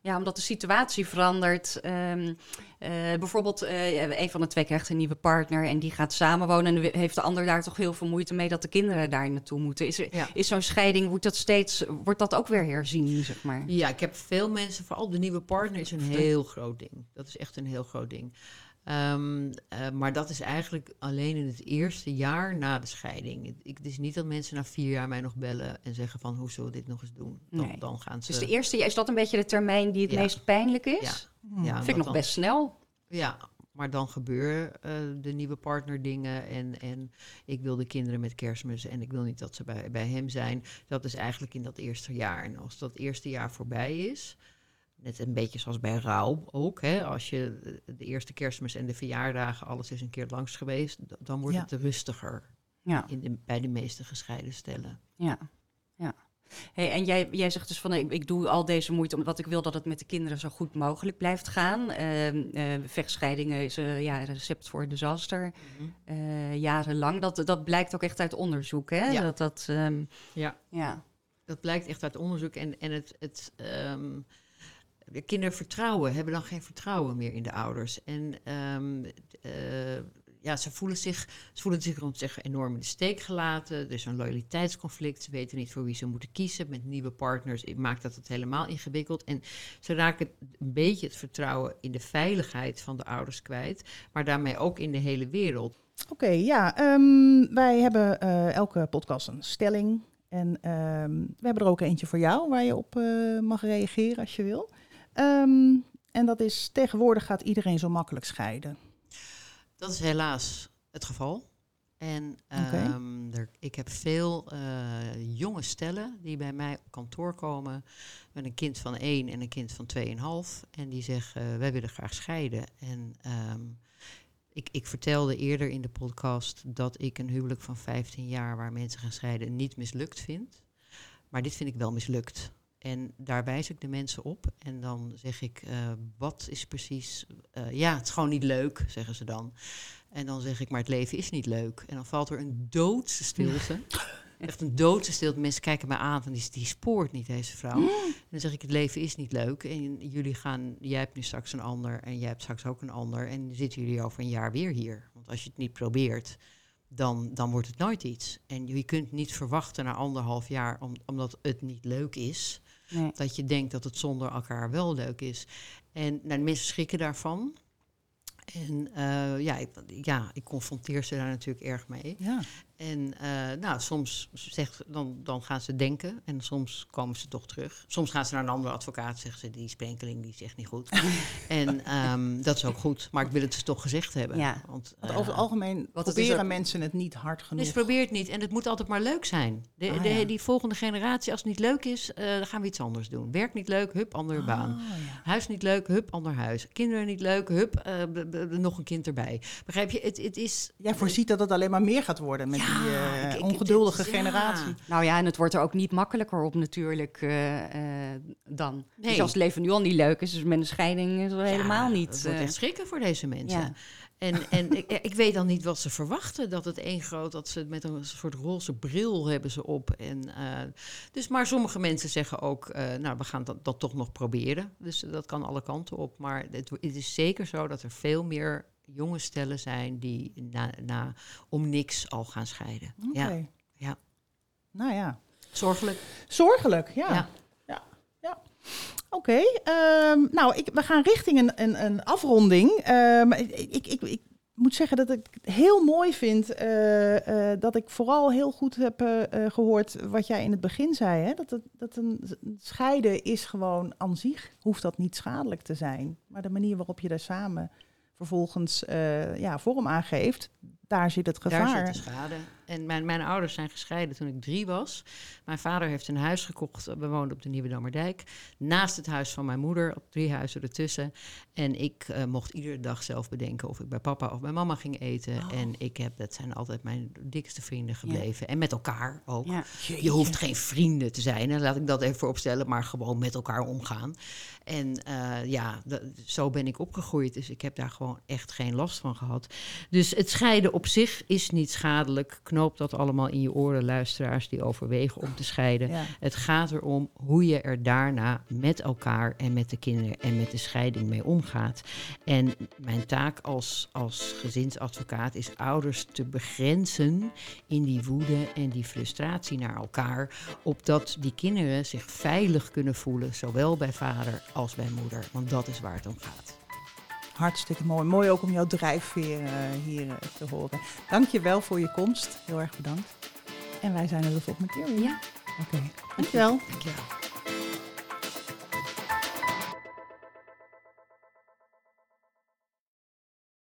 ja, omdat de situatie verandert. Ehm, eh, bijvoorbeeld, eh, een van de twee krijgt een nieuwe partner en die gaat samenwonen. En heeft de ander daar toch heel veel moeite mee dat de kinderen daar naartoe moeten. Is, er, Ja. is zo'n scheiding, wordt dat steeds, wordt dat ook weer herzien, zeg maar? Ja, ik heb veel mensen, vooral de nieuwe partner is een heel groot ding. Dat is echt een heel groot ding. Ehm, eh, maar dat is eigenlijk alleen in het eerste jaar na de scheiding. Het, ik, het is niet dat mensen na vier jaar mij nog bellen en zeggen van hoe zullen we dit nog eens doen. Dan, Nee. dan gaan ze. Dus de eerste, is dat een beetje de termijn die het Ja. meest pijnlijk is? Ja. Hmm. ja, Vind ik nog dan- best snel. Ja, maar dan gebeuren eh, de nieuwe partner dingen. En, en ik wil de kinderen met kerstmis en ik wil niet dat ze bij, bij hem zijn. Dat is eigenlijk in dat eerste jaar. En als dat eerste jaar voorbij is, net een beetje zoals bij rouw ook. Hè, als je de eerste kerstmis en de verjaardagen, alles is een keer langs geweest, dan wordt Ja. het rustiger Ja, in de, bij de meeste gescheiden stellen. ja, ja. Hey, en jij, jij zegt dus van ik, ik doe al deze moeite omdat ik wil dat het met de kinderen zo goed mogelijk blijft gaan. Eh, vechtscheidingen is eh, ja, een recept voor disaster. Eh, jarenlang. Dat, dat blijkt ook echt uit onderzoek. Hè? Ja. Dat, dat, ehm, Ja. ja. Dat blijkt echt uit onderzoek. En, en het, het, ehm, de kinderen vertrouwen, hebben dan geen vertrouwen meer in de ouders. En ehm, eh, ja, ze voelen zich, ze voelen zich rond zich enorm in de steek gelaten. Er is een loyaliteitsconflict. Ze weten niet voor wie ze moeten kiezen. Met nieuwe partners maakt dat het helemaal ingewikkeld. En ze raken een beetje het vertrouwen in de veiligheid van de ouders kwijt. Maar daarmee ook in de hele wereld. Oké, ja. ehm, wij hebben eh, elke podcast een stelling. En ehm, we hebben er ook eentje voor jou waar je op eh, mag reageren als je wil. Ehm, en dat is tegenwoordig gaat iedereen zo makkelijk scheiden. Dat is helaas het geval. En ehm, er, ik heb veel eh, jonge stellen die bij mij op kantoor komen met een kind van één en een kind van tweeënhalf. En die zeggen, wij willen graag scheiden. En ehm, ik, ik vertelde eerder in de podcast dat ik een huwelijk van 15 jaar waar mensen gaan scheiden niet mislukt vind. Maar dit vind ik wel mislukt. En daar wijs ik de mensen op. En dan zeg ik, eh, wat is precies... eh, ja, het is gewoon niet leuk, zeggen ze dan. En dan zeg ik, maar het leven is niet leuk. En dan valt er een doodse stilte. Echt een doodse stilte. Mensen kijken me aan van, die, die spoort niet, deze vrouw. En dan zeg ik, het leven is niet leuk. En jullie gaan, jij hebt nu straks een ander en jij hebt straks ook een ander. En zitten jullie over een jaar weer hier. Want als je het niet probeert, dan, dan wordt het nooit iets. En je kunt niet verwachten na anderhalf jaar, om, omdat het niet leuk is, Nee. dat je denkt dat het zonder elkaar wel leuk is. En nou, de mensen schrikken daarvan. En eh, ja, ik, ja, ik confronteer ze daar natuurlijk erg mee. Ja. En uh, nou, soms zegt, dan, dan gaan ze denken en soms komen ze toch terug. Soms gaan ze naar een andere advocaat, zeggen ze, die sprenkeling die is echt niet goed. en um, dat is ook goed, maar ik wil het dus toch gezegd hebben. Ja. Want, uh, over het algemeen wat proberen ook, mensen het niet hard genoeg. Dus probeer het niet en het moet altijd maar leuk zijn. De, ah, de, ja. Die volgende generatie, als het niet leuk is, uh, dan gaan we iets anders doen. Werk niet leuk, hup, andere ah, baan. Ja. Huis niet leuk, hup, ander huis. Kinderen niet leuk, hup, nog een kind erbij. Begrijp je? Het, het is... Jij voorziet dat het alleen maar meer gaat worden met die uh, ik, ongeduldige ik, generatie. Nou ja, en het wordt er ook niet makkelijker op natuurlijk uh, uh, dan. Nee. Dus als het leven nu al niet leuk is, dus met een scheiding is het helemaal niet. Het wordt echt schrikken voor deze mensen. En, en ik, ik, weet dan niet wat ze verwachten. Dat het één groot, dat ze met een soort roze bril hebben ze op. En, dus, maar sommige mensen zeggen ook, nou, we gaan dat, dat, toch nog proberen. Dus dat kan alle kanten op. Maar het, het is zeker zo dat er veel meer jonge stellen zijn die na, na, om niks al gaan scheiden. Okay. Ja. ja. Nou ja. Zorgelijk. Zorgelijk, ja. Ja. ja. ja. Oké, okay, um, nou, ik, we gaan richting een, een, een afronding. Um, ik, ik, ik, moet zeggen dat ik het heel mooi vind uh, uh, dat ik vooral heel goed heb uh, gehoord wat jij in het begin zei. Hè? Dat, het, dat een scheiden is gewoon aan zich, hoeft dat niet schadelijk te zijn. Maar de manier waarop je daar samen vervolgens uh, ja, vorm aangeeft, daar zit het gevaar. Daar zit de schade. En mijn, mijn ouders zijn gescheiden toen ik drie was. Mijn vader heeft een huis gekocht, we woonden op de Nieuwe Dammerdijk. Naast het huis van mijn moeder, op drie huizen ertussen. En ik uh, mocht iedere dag zelf bedenken of ik bij papa of bij mama ging eten. Oh. En ik heb, dat zijn altijd mijn dikste vrienden gebleven. Ja. En met elkaar ook. Ja. Je hoeft geen vrienden te zijn, laat ik dat even vooropstellen, maar gewoon met elkaar omgaan. En uh, ja, zo ben ik opgegroeid. Dus ik heb daar gewoon echt geen last van gehad. Dus het scheiden op zich is niet schadelijk. Knoop dat allemaal in je oren, luisteraars die overwegen om te scheiden. Ja. Het gaat erom hoe je er daarna met elkaar en met de kinderen en met de scheiding mee omgaat. En mijn taak als, als gezinsadvocaat is ouders te begrenzen in die woede en die frustratie naar elkaar. Opdat die kinderen zich veilig kunnen voelen, zowel bij vader als bij moeder. Want dat is waar het om gaat. Hartstikke mooi. Mooi ook om jouw drijfveer uh, hier uh, te horen. Dank je wel voor je komst. Heel erg bedankt. En wij zijn er de volgende keer weer. Ja. Oké. Okay. Dankjewel. Dankjewel.